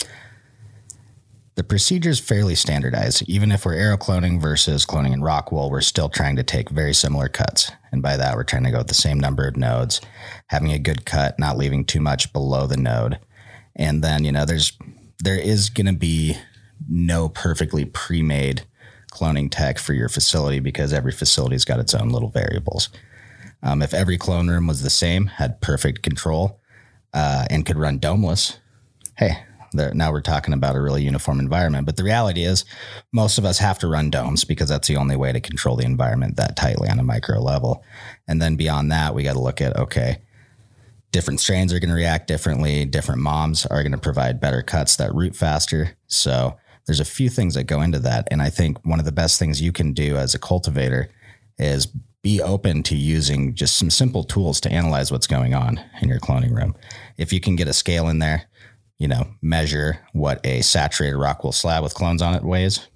the procedure is fairly standardized. Even if we're aero cloning versus cloning in rock wool, we're still trying to take very similar cuts. And by that, we're trying to go with the same number of nodes, having a good cut, not leaving too much below the node. And then, you know, there's there is going to be no perfectly pre-made cloning tech for your facility because every facility's got its own little variables. Um, if every clone room was the same, had perfect control, uh, and could run domeless, hey, now we're talking about a really uniform environment. But the reality is, most of us have to run domes because that's the only way to control the environment that tightly on a micro level. And then beyond that, we got to look at okay, different strains are going to react differently. Different moms are going to provide better cuts that root faster. So there's a few things that go into that. And I think one of the best things you can do as a cultivator is be open to using just some simple tools to analyze what's going on in your cloning room. If you can get a scale in there, you know, measure what a saturated rock wool slab with clones on it weighs,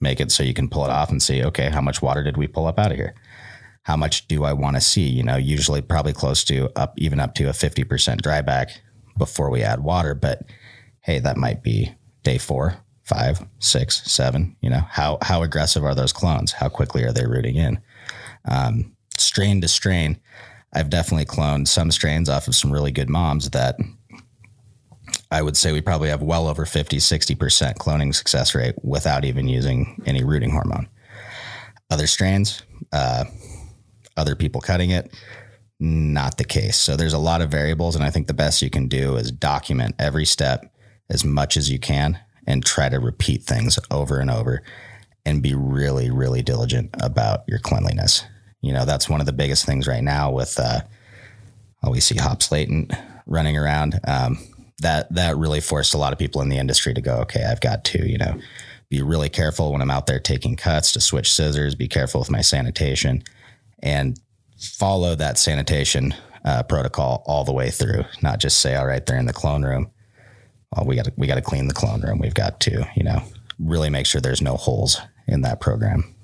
make it so you can pull it off and see, okay, how much water did we pull up out of here? How much do I want to see? You know, usually probably close to up, even up to a 50% dryback before we add water. But hey, that might be day four, five, six, seven. You know, how, how aggressive are those clones? How quickly are they rooting in? Um, strain to strain, I've definitely cloned some strains off of some really good moms that I would say we probably have well over 50, 60% cloning success rate without even using any rooting hormone. Other strains, uh, other people cutting it, not the case. So there's a lot of variables. And I think the best you can do is document every step as much as you can and try to repeat things over and over and be really, really diligent about your cleanliness. You know, that's one of the biggest things right now with, uh, oh, we see hops latent running around. Um, that that really forced a lot of people in the industry to go, okay, I've got to, you know, be really careful when I'm out there taking cuts to switch scissors, be careful with my sanitation and follow that sanitation uh, protocol all the way through, not just say, all right, they're in the clone room. Well, we got to, we got to clean the clone room. We've got to, you know, really make sure there's no holes in that program.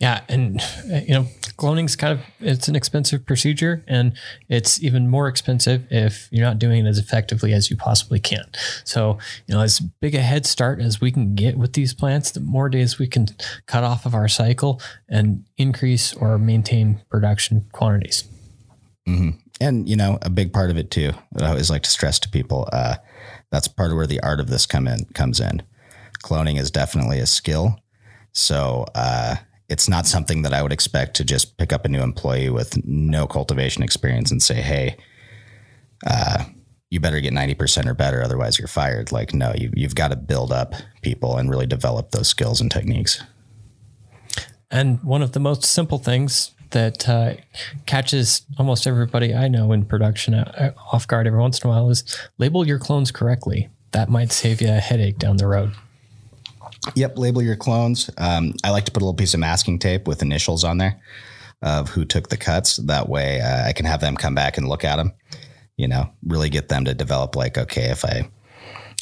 Yeah, and you know, cloning's kind of it's an expensive procedure, and it's even more expensive if you're not doing it as effectively as you possibly can. So, you know, as big a head start as we can get with these plants, the more days we can cut off of our cycle and increase or maintain production quantities. Mm-hmm. And you know, a big part of it too. I always like to stress to people uh, that's part of where the art of this come in comes in. Cloning is definitely a skill. So. Uh, it's not something that I would expect to just pick up a new employee with no cultivation experience and say, hey, uh, you better get 90% or better, otherwise you're fired. Like, no, you, you've got to build up people and really develop those skills and techniques. And one of the most simple things that uh, catches almost everybody I know in production uh, off guard every once in a while is label your clones correctly. that might save you a headache down the road. Yep, label your clones. Um, I like to put a little piece of masking tape with initials on there of who took the cuts. That way, uh, I can have them come back and look at them. You know, really get them to develop like, okay, if I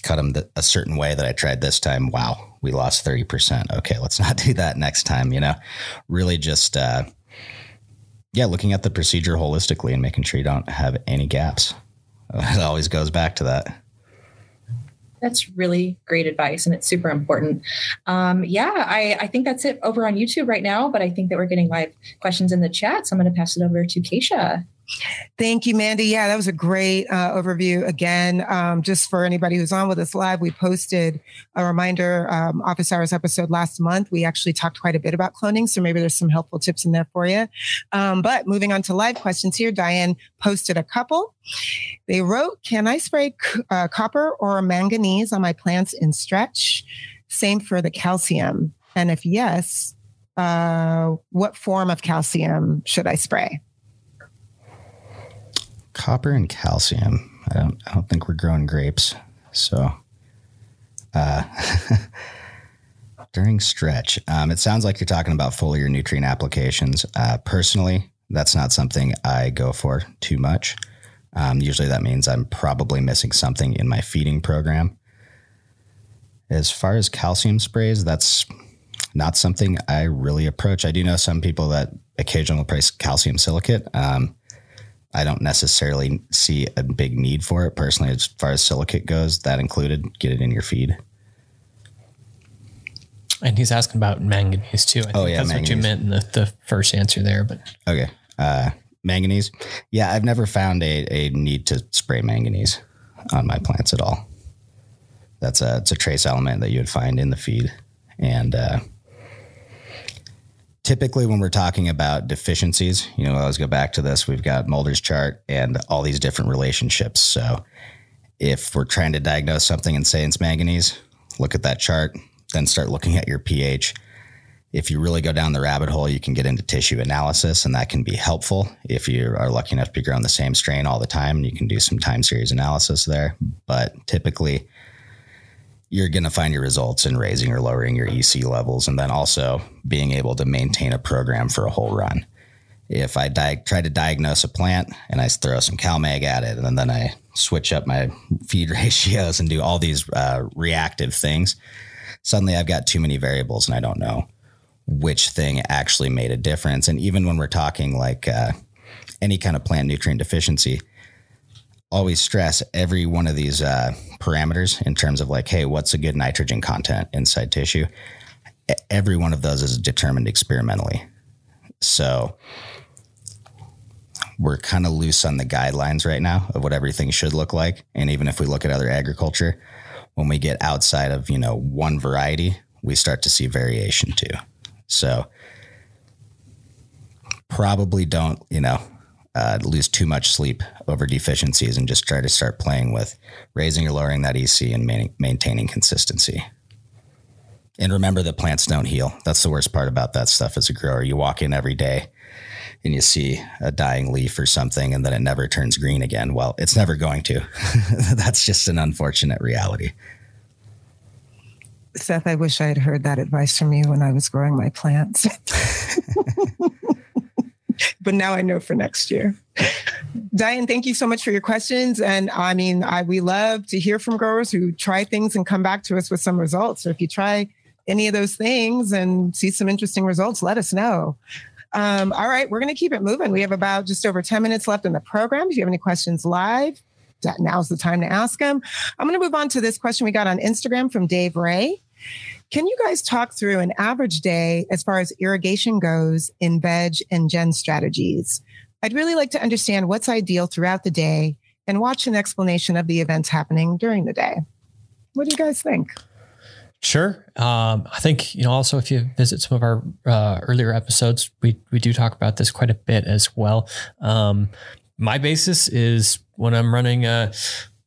cut them th- a certain way that I tried this time, wow, we lost thirty percent. Okay, let's not do that next time. You know, really just uh, yeah, looking at the procedure holistically and making sure you don't have any gaps. It always goes back to that. That's really great advice, and it's super important. Um, yeah, I, I think that's it over on YouTube right now, but I think that we're getting live questions in the chat, so I'm going to pass it over to Keisha. Thank you, Mandy. Yeah, that was a great uh, overview. Again, um, just for anybody who's on with us live, we posted a reminder um, office hours episode last month. We actually talked quite a bit about cloning, so maybe there's some helpful tips in there for you. Um, but moving on to live questions here, Diane posted a couple. They wrote, "Can I spray c- uh, copper or manganese on my plants in stretch? Same for the calcium, and if yes, uh, what form of calcium should I spray?" Copper and calcium. I don't I don't think we're growing grapes. So uh during stretch. Um, it sounds like you're talking about foliar nutrient applications. Uh, personally, that's not something I go for too much. Um, usually that means I'm probably missing something in my feeding program. As far as calcium sprays, that's not something I really approach. I do know some people that occasionally price calcium silicate. Um, I don't necessarily see a big need for it personally. As far as silicate goes, that included, get it in your feed. And he's asking about manganese too. I Oh, think yeah, that's what you meant in the, the first answer there. But Okay. Uh, manganese. Yeah, I've never found a, a need to spray manganese on my plants at all. That's a it's a trace element that you would find in the feed, and uh, typically when we're talking about deficiencies, you know, I always go back to this. We've got Mulder's chart and all these different relationships. So if we're trying to diagnose something and say it's manganese, look at that chart, then start looking at your pH if you really go down the rabbit hole, you can get into tissue analysis, and that can be helpful if you are lucky enough to be growing the same strain all the time. and You can do some time series analysis there, but typically, you're going to find your results in raising or lowering your EC levels, and then also being able to maintain a program for a whole run. If I di- try to diagnose a plant and I throw some CalMag at it, and then I switch up my feed ratios and do all these uh, reactive things, suddenly I've got too many variables and I don't know which thing actually made a difference. And even when we're talking like uh, any kind of plant nutrient deficiency, always stress every one of these uh, parameters in terms of like, hey, what's a good nitrogen content inside tissue? Every one of those is determined experimentally. So we're kind of loose on the guidelines right now of what everything should look like. And even if we look at other agriculture, when we get outside of, you know, one variety, we start to see variation too. So probably don't, you know, uh, lose too much sleep over deficiencies and just try to start playing with raising or lowering that EC and main, maintaining consistency. And remember that plants don't heal. That's the worst part about that stuff as a grower. You walk in every day and you see a dying leaf or something and then it never turns green again. Well, it's never going to. That's just an unfortunate reality. Seth, I wish I had heard that advice from you when I was growing my plants. but now I know for next year. Diane, thank you so much for your questions. And I mean, I, we love to hear from growers who try things and come back to us with some results. So if you try any of those things and see some interesting results, let us know. Um, all right, we're going to keep it moving. We have about just over 10 minutes left in the program. If you have any questions live, now's the time to ask them. I'm going to move on to this question we got on Instagram from Dave Ray. Can you guys talk through an average day as far as irrigation goes in veg and gen strategies? I'd really like to understand what's ideal throughout the day and watch an explanation of the events happening during the day. What do you guys think? Sure. Um, I think you know. Also, if you visit some of our uh, earlier episodes, we we do talk about this quite a bit as well. Um, my basis is when I'm running a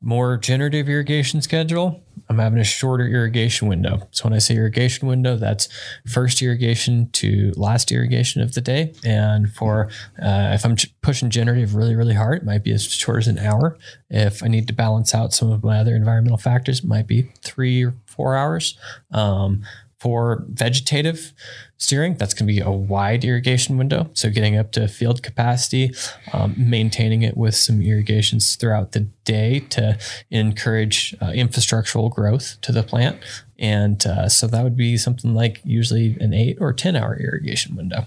more generative irrigation schedule. I'm having a shorter irrigation window. So when I say irrigation window, that's first irrigation to last irrigation of the day. And for uh, if I'm pushing generative really, really hard, it might be as short as an hour. If I need to balance out some of my other environmental factors, it might be three or four hours. Um, for vegetative steering, that's going to be a wide irrigation window. So getting up to field capacity, um, maintaining it with some irrigations throughout the day to encourage uh, infrastructural growth to the plant. And uh, so that would be something like usually an eight or 10 hour irrigation window.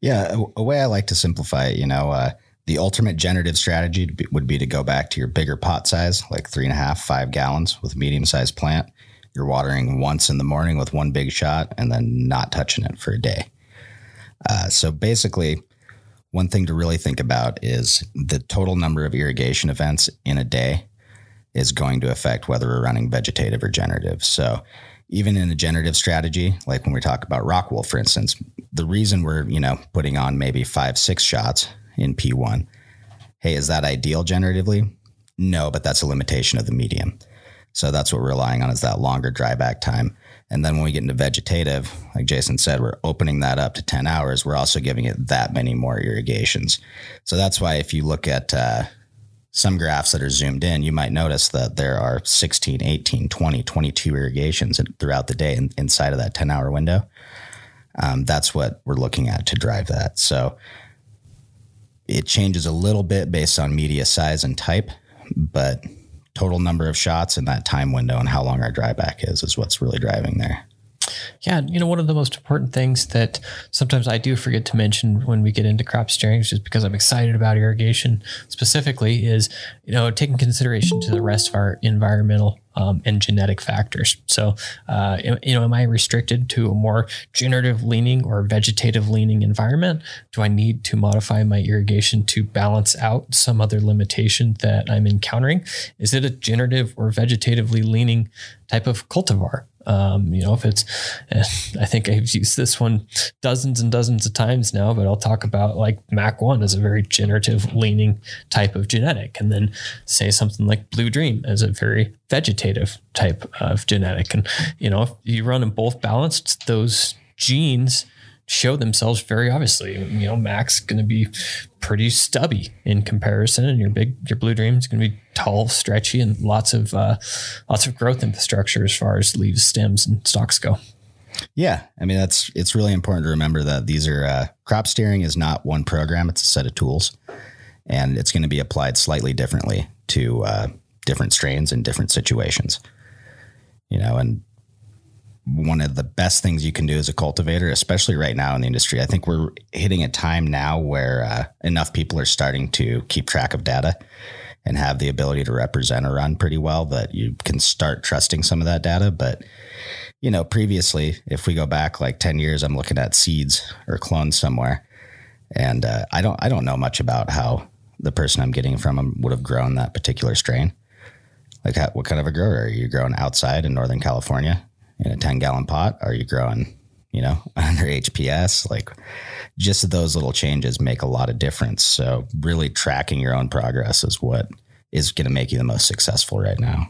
Yeah. A, a way I like to simplify it, you know, uh, the ultimate generative strategy would be to go back to your bigger pot size, like three and a half, five gallons with medium sized plant you're watering once in the morning with one big shot and then not touching it for a day. Uh, so basically, one thing to really think about is the total number of irrigation events in a day is going to affect whether we're running vegetative or generative. So even in a generative strategy, like when we talk about Rockwool, for instance, the reason we're, you know, putting on maybe five, six shots in P1, hey, is that ideal generatively? No, but that's a limitation of the medium. So that's what we're relying on is that longer dry back time. And then when we get into vegetative, like Jason said, we're opening that up to 10 hours. We're also giving it that many more irrigations. So that's why if you look at uh, some graphs that are zoomed in, you might notice that there are 16, 18, 20, 22 irrigations throughout the day in, inside of that 10 hour window. Um, that's what we're looking at to drive that. So it changes a little bit based on media size and type, but total number of shots in that time window and how long our dry back is is what's really driving there. Yeah, you know, one of the most important things that sometimes I do forget to mention when we get into crop steering, just because I'm excited about irrigation specifically, is you know taking consideration to the rest of our environmental um, and genetic factors. So, uh, you know, am I restricted to a more generative leaning or vegetative leaning environment? Do I need to modify my irrigation to balance out some other limitation that I'm encountering? Is it a generative or vegetatively leaning type of cultivar? Um, you know, if it's, I think I've used this one dozens and dozens of times now, but I'll talk about like Mac 1 as a very generative leaning type of genetic. And then say something like Blue Dream as a very vegetative type of genetic. And, you know, if you run them both balanced, those genes show themselves very obviously. You know, Mac's going to be pretty stubby in comparison, and your big your blue dream is going to be tall, stretchy, and lots of uh, lots of growth infrastructure as far as leaves, stems, and stalks go. Yeah, I mean that's it's really important to remember that these are uh, crop steering is not one program; it's a set of tools, and it's going to be applied slightly differently to uh, different strains in different situations. You know, and one of the best things you can do as a cultivator, especially right now in the industry. I think we're hitting a time now where uh, enough people are starting to keep track of data and have the ability to represent a run pretty well that you can start trusting some of that data. But, you know, previously, if we go back like 10 years, I'm looking at seeds or clones somewhere. And uh, I don't I don't know much about how the person I'm getting from them would have grown that particular strain. Like, how, what kind of a grower are you growing outside in Northern California? In a 10 gallon pot? Are you growing, you know, under HPS? Like just those little changes make a lot of difference. So really tracking your own progress is what is going to make you the most successful right now.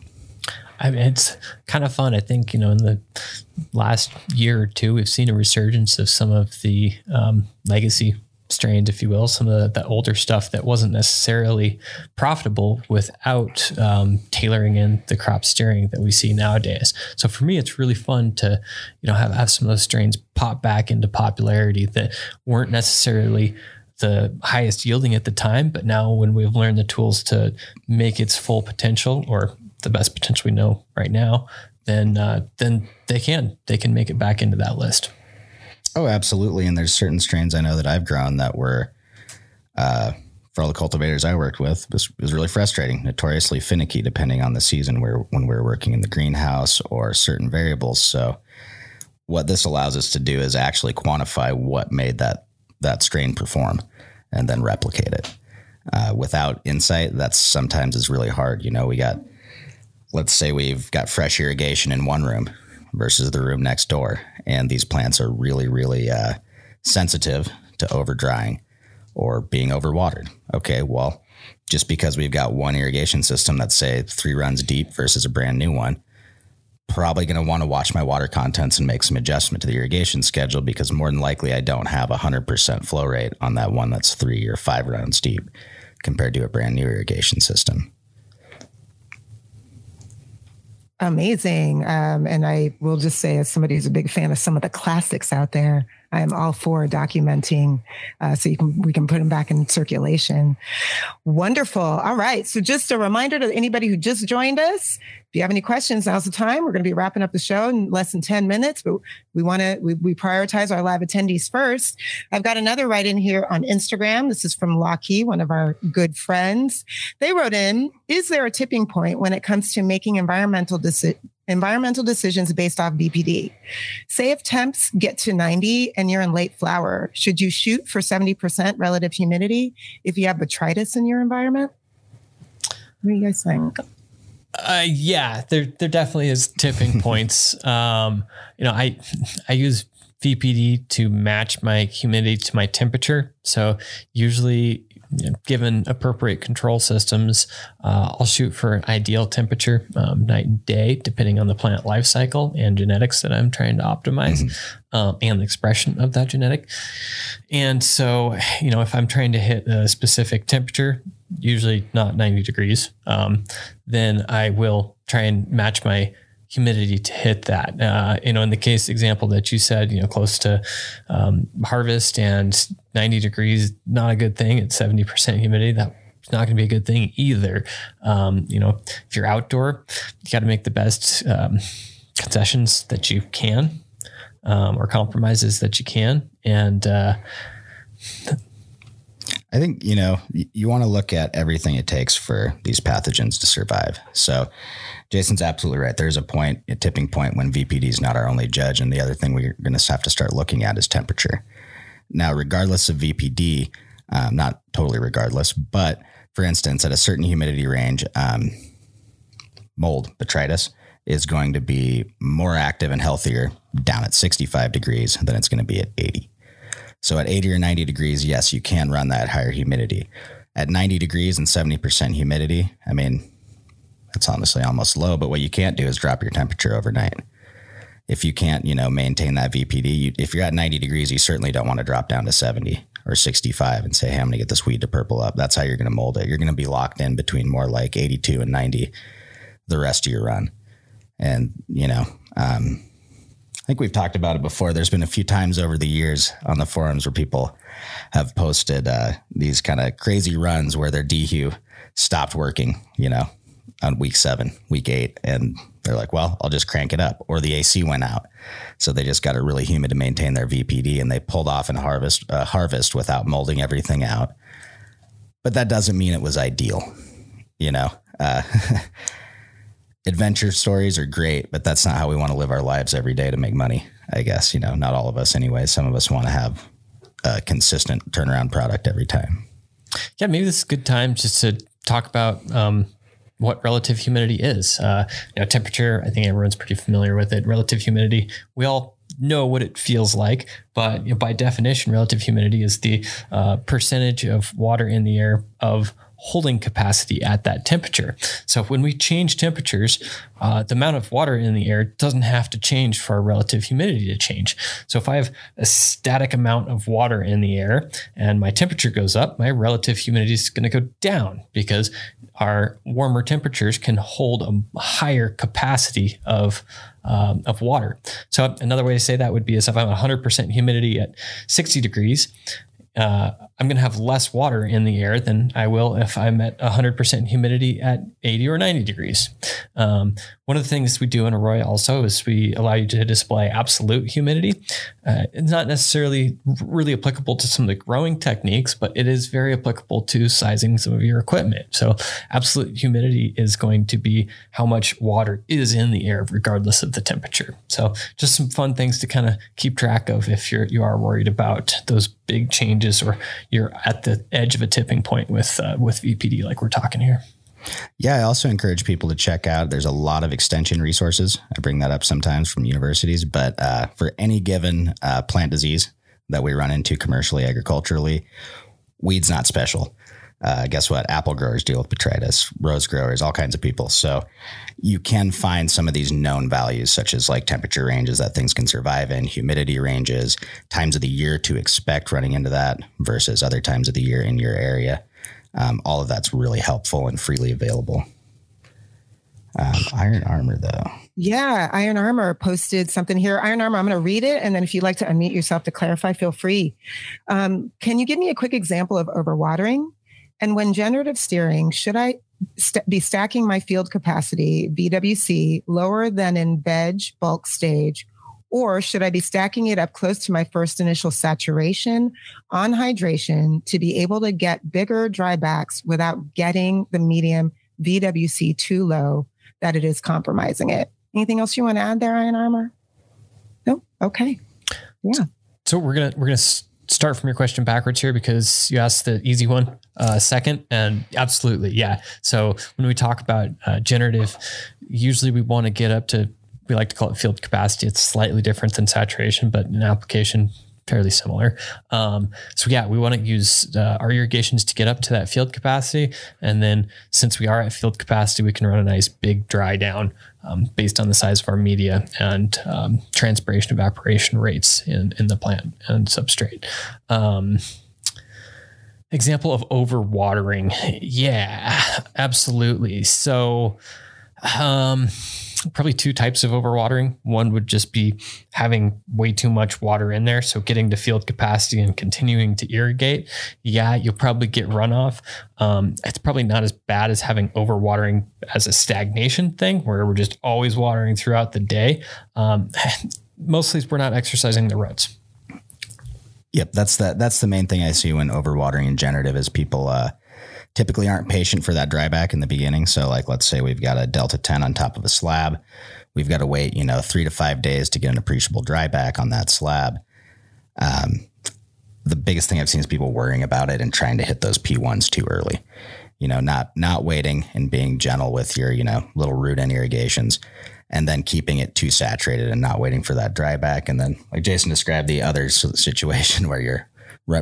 I mean, it's kind of fun. I think, you know, in the last year or two, we've seen a resurgence of some of the um, legacy strains, if you will, some of the, the, older stuff that wasn't necessarily profitable without um, tailoring in the crop steering that we see nowadays. So for me, it's really fun to, you know, have, have some of those strains pop back into popularity that weren't necessarily the highest yielding at the time, but now when we've learned the tools to make its full potential or the best potential we know right now, then uh, then they can they can make it back into that list. Oh, absolutely. And there's certain strains I know that I've grown that were, uh, for all the cultivators I worked with, was, was really frustrating, notoriously finicky, depending on the season where when we are working in the greenhouse or certain variables. So, what this allows us to do is actually quantify what made that that strain perform, and then replicate it. Uh, without insight, that's sometimes is really hard. You know, we got, let's say we've got fresh irrigation in one room versus the room next door. And these plants are really, really uh, sensitive to over drying or being overwatered. Okay, well, just because we've got one irrigation system that's say three runs deep versus a brand new one probably going to want to watch my water contents and make some adjustment to the irrigation schedule because more than likely I don't have a 100% flow rate on that one that's three or five runs deep compared to a brand new irrigation system. Amazing. Um, and I will just say, as somebody who's a big fan of some of the classics out there, I am all for documenting uh, so you can we can put them back in circulation. Wonderful. All right. So just a reminder to anybody who just joined us, if you have any questions, now's the time. We're going to be wrapping up the show in less than 10 minutes, but we want to we, we prioritize our live attendees first. I've got another write in here on Instagram. This is from Lockheed, one of our good friends. They wrote in, is there a tipping point when it comes to making environmental decisions? Environmental decisions based off VPD. Say if temps get to 90 and you're in late flower, should you shoot for 70% relative humidity if you have botrytis in your environment? What do you guys think? Uh, yeah, there there definitely is tipping points. Um, you know, I I use VPD to match my humidity to my temperature. So usually you know, given appropriate control systems, uh, I'll shoot for an ideal temperature um, night and day, depending on the plant life cycle and genetics that I'm trying to optimize mm-hmm. um, and the expression of that genetic. And so, you know, if I'm trying to hit a specific temperature, usually not 90 degrees, um, then I will try and match my humidity to hit that. Uh, you know, in the case example that you said, you know, close to um, harvest and 90 degrees, not a good thing at 70% humidity. That's not going to be a good thing either. Um, you know, if you're outdoor, you got to make the best um, concessions that you can um, or compromises that you can. And, uh, I think, you know, you want to look at everything it takes for these pathogens to survive. So, Jason's absolutely right. There's a point, a tipping point when VPD is not our only judge. And the other thing we're going to have to start looking at is temperature. Now, regardless of VPD, um, not totally regardless, but for instance, at a certain humidity range, um, mold, botrytis, is going to be more active and healthier down at 65 degrees than it's going to be at 80. So at 80 or 90 degrees, yes, you can run that higher humidity. At 90 degrees and 70% humidity, I mean, that's honestly almost low, but what you can't do is drop your temperature overnight. If you can't, you know, maintain that VPD, you, if you're at 90 degrees, you certainly don't want to drop down to 70 or 65 and say, hey, I'm going to get this weed to purple up. That's how you're going to mold it. You're going to be locked in between more like 82 and 90 the rest of your run. And, you know, um, think we've talked about it before. There's been a few times over the years on the forums where people have posted uh, these kind of crazy runs where their dehu stopped working, you know, on week seven, week eight, and they're like, well, I'll just crank it up. Or the AC went out. So they just got it really humid to maintain their VPD and they pulled off and harvest uh, harvest without molding everything out. But that doesn't mean it was ideal. You know, uh, adventure stories are great, but that's not how we want to live our lives every day to make money. I guess, you know, not all of us anyway. Some of us want to have a consistent turnaround product every time. Yeah, maybe this is a good time just to talk about um, what relative humidity is. Uh, you know, temperature, I think everyone's pretty familiar with it. Relative humidity, we all know what it feels like, but you know, by definition, relative humidity is the uh, percentage of water in the air of holding capacity at that temperature. So when we change temperatures, uh, the amount of water in the air doesn't have to change for our relative humidity to change. So if I have a static amount of water in the air and my temperature goes up, my relative humidity is going to go down because our warmer temperatures can hold a higher capacity of um, of water. So another way to say that would be is if I'm 100% humidity at 60 degrees, uh, I'm going to have less water in the air than I will if I'm at 100% humidity at 80 or 90 degrees. Um, one of the things we do in Aroya also is we allow you to display absolute humidity. Uh, it's not necessarily really applicable to some of the growing techniques, but it is very applicable to sizing some of your equipment. So absolute humidity is going to be how much water is in the air, regardless of the temperature. So just some fun things to kind of keep track of if you're you are worried about those big changes or you're at the edge of a tipping point with uh, with VPD, like we're talking here. Yeah, I also encourage people to check out. There's a lot of extension resources. I bring that up sometimes from universities, but uh, for any given uh, plant disease that we run into commercially, agriculturally, weed's not special. Uh, guess what? Apple growers deal with botrytis, rose growers, all kinds of people. So you can find some of these known values, such as like temperature ranges that things can survive in, humidity ranges, times of the year to expect running into that versus other times of the year in your area. Um, all of that's really helpful and freely available. Um, Iron Armor, though. Yeah, Iron Armor posted something here. Iron Armor, I'm going to read it. And then if you'd like to unmute yourself to clarify, feel free. Um, can you give me a quick example of overwatering? And when generative steering, should I st- be stacking my field capacity, VWC, lower than in veg bulk stage? Or should I be stacking it up close to my first initial saturation on hydration to be able to get bigger drybacks without getting the medium VWC too low that it is compromising it? Anything else you want to add there, Iron Armor? No? Okay. Yeah. So we're gonna we're gonna start from your question backwards here because you asked the easy one uh, second, and absolutely, yeah. So when we talk about uh, generative, usually we want to get up to we like to call it field capacity. It's slightly different than saturation, but in application fairly similar. Um, so yeah, we want to use uh, our irrigations to get up to that field capacity, and then since we are at field capacity, we can run a nice big dry down um, based on the size of our media and um, transpiration evaporation rates in in the plant and substrate. Example of overwatering, yeah, absolutely. So. Um, probably two types of overwatering. One would just be having way too much water in there. So getting to field capacity and continuing to irrigate. Yeah, you'll probably get runoff. Um, it's probably not as bad as having overwatering as a stagnation thing where we're just always watering throughout the day. Um, mostly we're not exercising the roots. Yep, that's the that's the main thing I see when overwatering and generative is people uh, typically aren't patient for that dryback in the beginning. So, like, let's say we've got a Delta 10 on top of a slab. We've got to wait, you know, three to five days to get an appreciable dryback on that slab. Um, the biggest thing I've seen is people worrying about it and trying to hit those P1s too early. You know, not not waiting and being gentle with your, you know, little root end irrigations and then keeping it too saturated and not waiting for that dryback. And then, like Jason described, the other situation where you're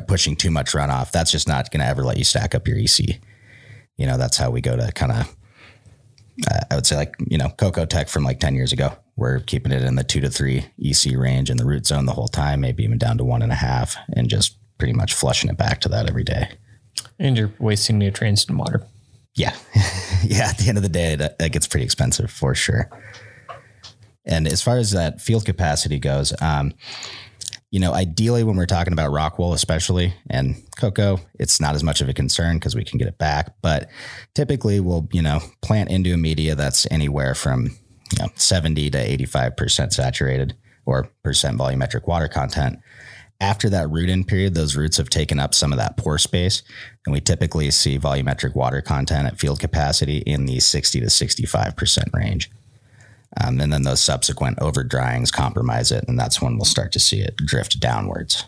pushing too much runoff, that's just not going to ever let you stack up your EC. You know, that's how we go to kind of, uh, I would say like, you know, Coco Tech from like 10 years ago. We're keeping it in the two to three EC range in the root zone the whole time, maybe even down to one and a half, and just pretty much flushing it back to that every day. And you're wasting nutrients and water. Yeah. yeah. At the end of the day, that, that gets pretty expensive for sure. And as far as that field capacity goes, um, you know, ideally when we're talking about rock wool, especially and coco, it's not as much of a concern because we can get it back. But typically we'll, you know, plant into a media that's anywhere from you know, 70 to 85% saturated or percent volumetric water content. After that root in period, those roots have taken up some of that pore space. And we typically see volumetric water content at field capacity in the 60 to 65% range. Um, and then those subsequent over dryings compromise it, and that's when we'll start to see it drift downwards.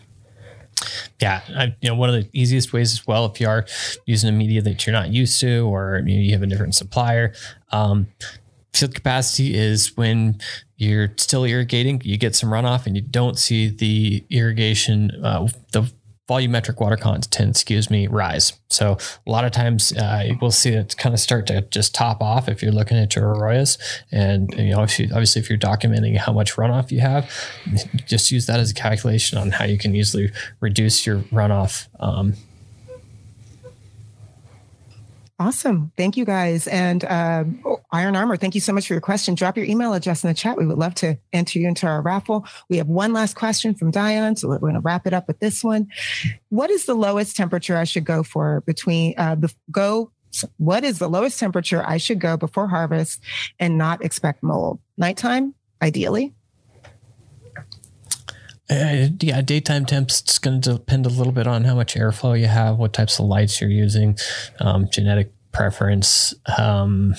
Yeah, I, you know, one of the easiest ways as well, if you are using a media that you're not used to, or you have a different supplier, um, field capacity is when you're still irrigating, you get some runoff, and you don't see the irrigation, uh, the volumetric water content, excuse me, rise. So a lot of times uh, we'll see it kind of start to just top off if you're looking at your Aroyas. And, you know, if you, obviously if you're documenting how much runoff you have, just use that as a calculation on how you can easily reduce your runoff um, Awesome. Thank you guys. And uh, oh, Iron Armor, thank you so much for your question. Drop your email address in the chat. We would love to enter you into our raffle. We have one last question from Diane. So we're going to wrap it up with this one. What is the lowest temperature I should go for between uh, the go? What is the lowest temperature I should go before harvest and not expect mold? Nighttime, ideally. Uh, yeah, daytime temps. It's going to depend a little bit on how much airflow you have, what types of lights you're using, um, genetic preference. Um,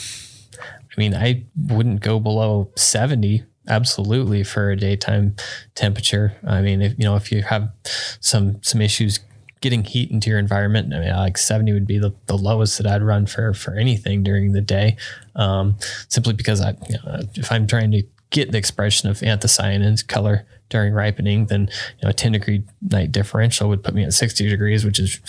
I mean, I wouldn't go below 70 absolutely for a daytime temperature. I mean, if you know, if you have some some issues getting heat into your environment, I mean, like 70 would be the, the lowest that I'd run for for anything during the day. Um, simply because I, you know, if I'm trying to get the expression of anthocyanins color during ripening, then you know a 10 degree night differential would put me at 60 degrees, which is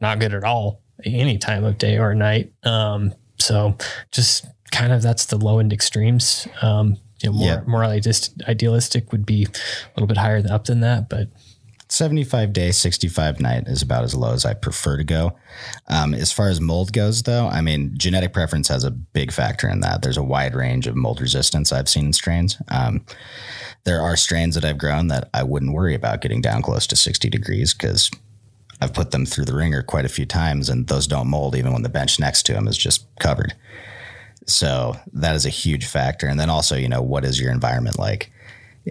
not good at all. any time of day or night. Um, so just kind of that's the low end extremes. Um, you know, more Yep. more idealistic, idealistic would be a little bit higher up than that, but 75 day, 65 night is about as low as I prefer to go. Um, as far as mold goes, though, I mean, genetic preference has a big factor in that. There's a wide range of mold resistance I've seen in strains. Um, there are strains that I've grown that I wouldn't worry about getting down close to 60 degrees because I've put them through the ringer quite a few times and those don't mold even when the bench next to them is just covered. So that is a huge factor. And then also, you know, what is your environment like?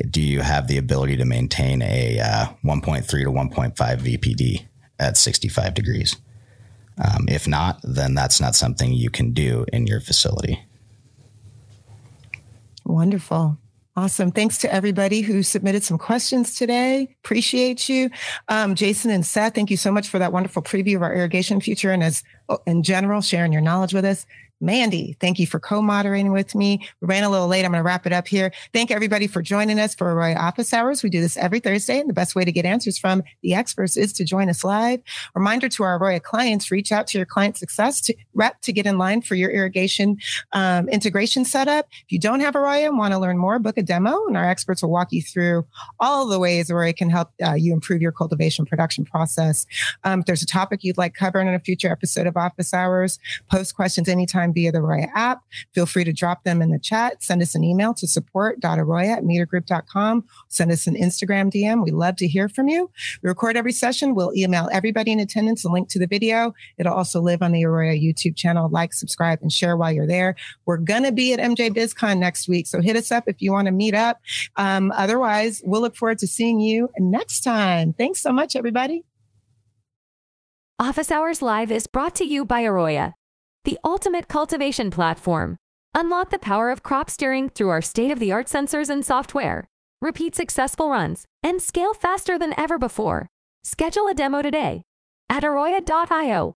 Do you have the ability to maintain a uh, 1.3 to 1.5 VPD at 65 degrees? Um, if not, then that's not something you can do in your facility. Wonderful. Awesome. Thanks to everybody who submitted some questions today. Appreciate you. Um, Jason and Seth, thank you so much for that wonderful preview of our irrigation future and as oh, in general, sharing your knowledge with us. Mandy, thank you for co-moderating with me. We ran a little late. I'm going to wrap it up here. Thank everybody for joining us for Aroya Office Hours. We do this every Thursday, and the best way to get answers from the experts is to join us live. Reminder to our Aroya clients, reach out to your client success to, rep to get in line for your irrigation um, integration setup. If you don't have Aroya and want to learn more, book a demo, and our experts will walk you through all the ways Aroya can help uh, you improve your cultivation production process. Um, if there's a topic you'd like covered in a future episode of Office Hours, post questions anytime via the Aroya app. Feel free to drop them in the chat. Send us an email to support.aroya at metergroup.com. Send us an Instagram DM. We love to hear from you. We record every session. We'll email everybody in attendance a link to the video. It'll also live on the Aroya YouTube channel. Like, subscribe, and share while you're there. We're going to be at MJ BizCon next week. So hit us up if you want to meet up. Um, otherwise, we'll look forward to seeing you next time. Thanks so much, everybody. Office Hours Live is brought to you by Aroya, the ultimate cultivation platform. Unlock the power of crop steering through our state of the art sensors and software. Repeat successful runs and scale faster than ever before. Schedule a demo today at aroya.io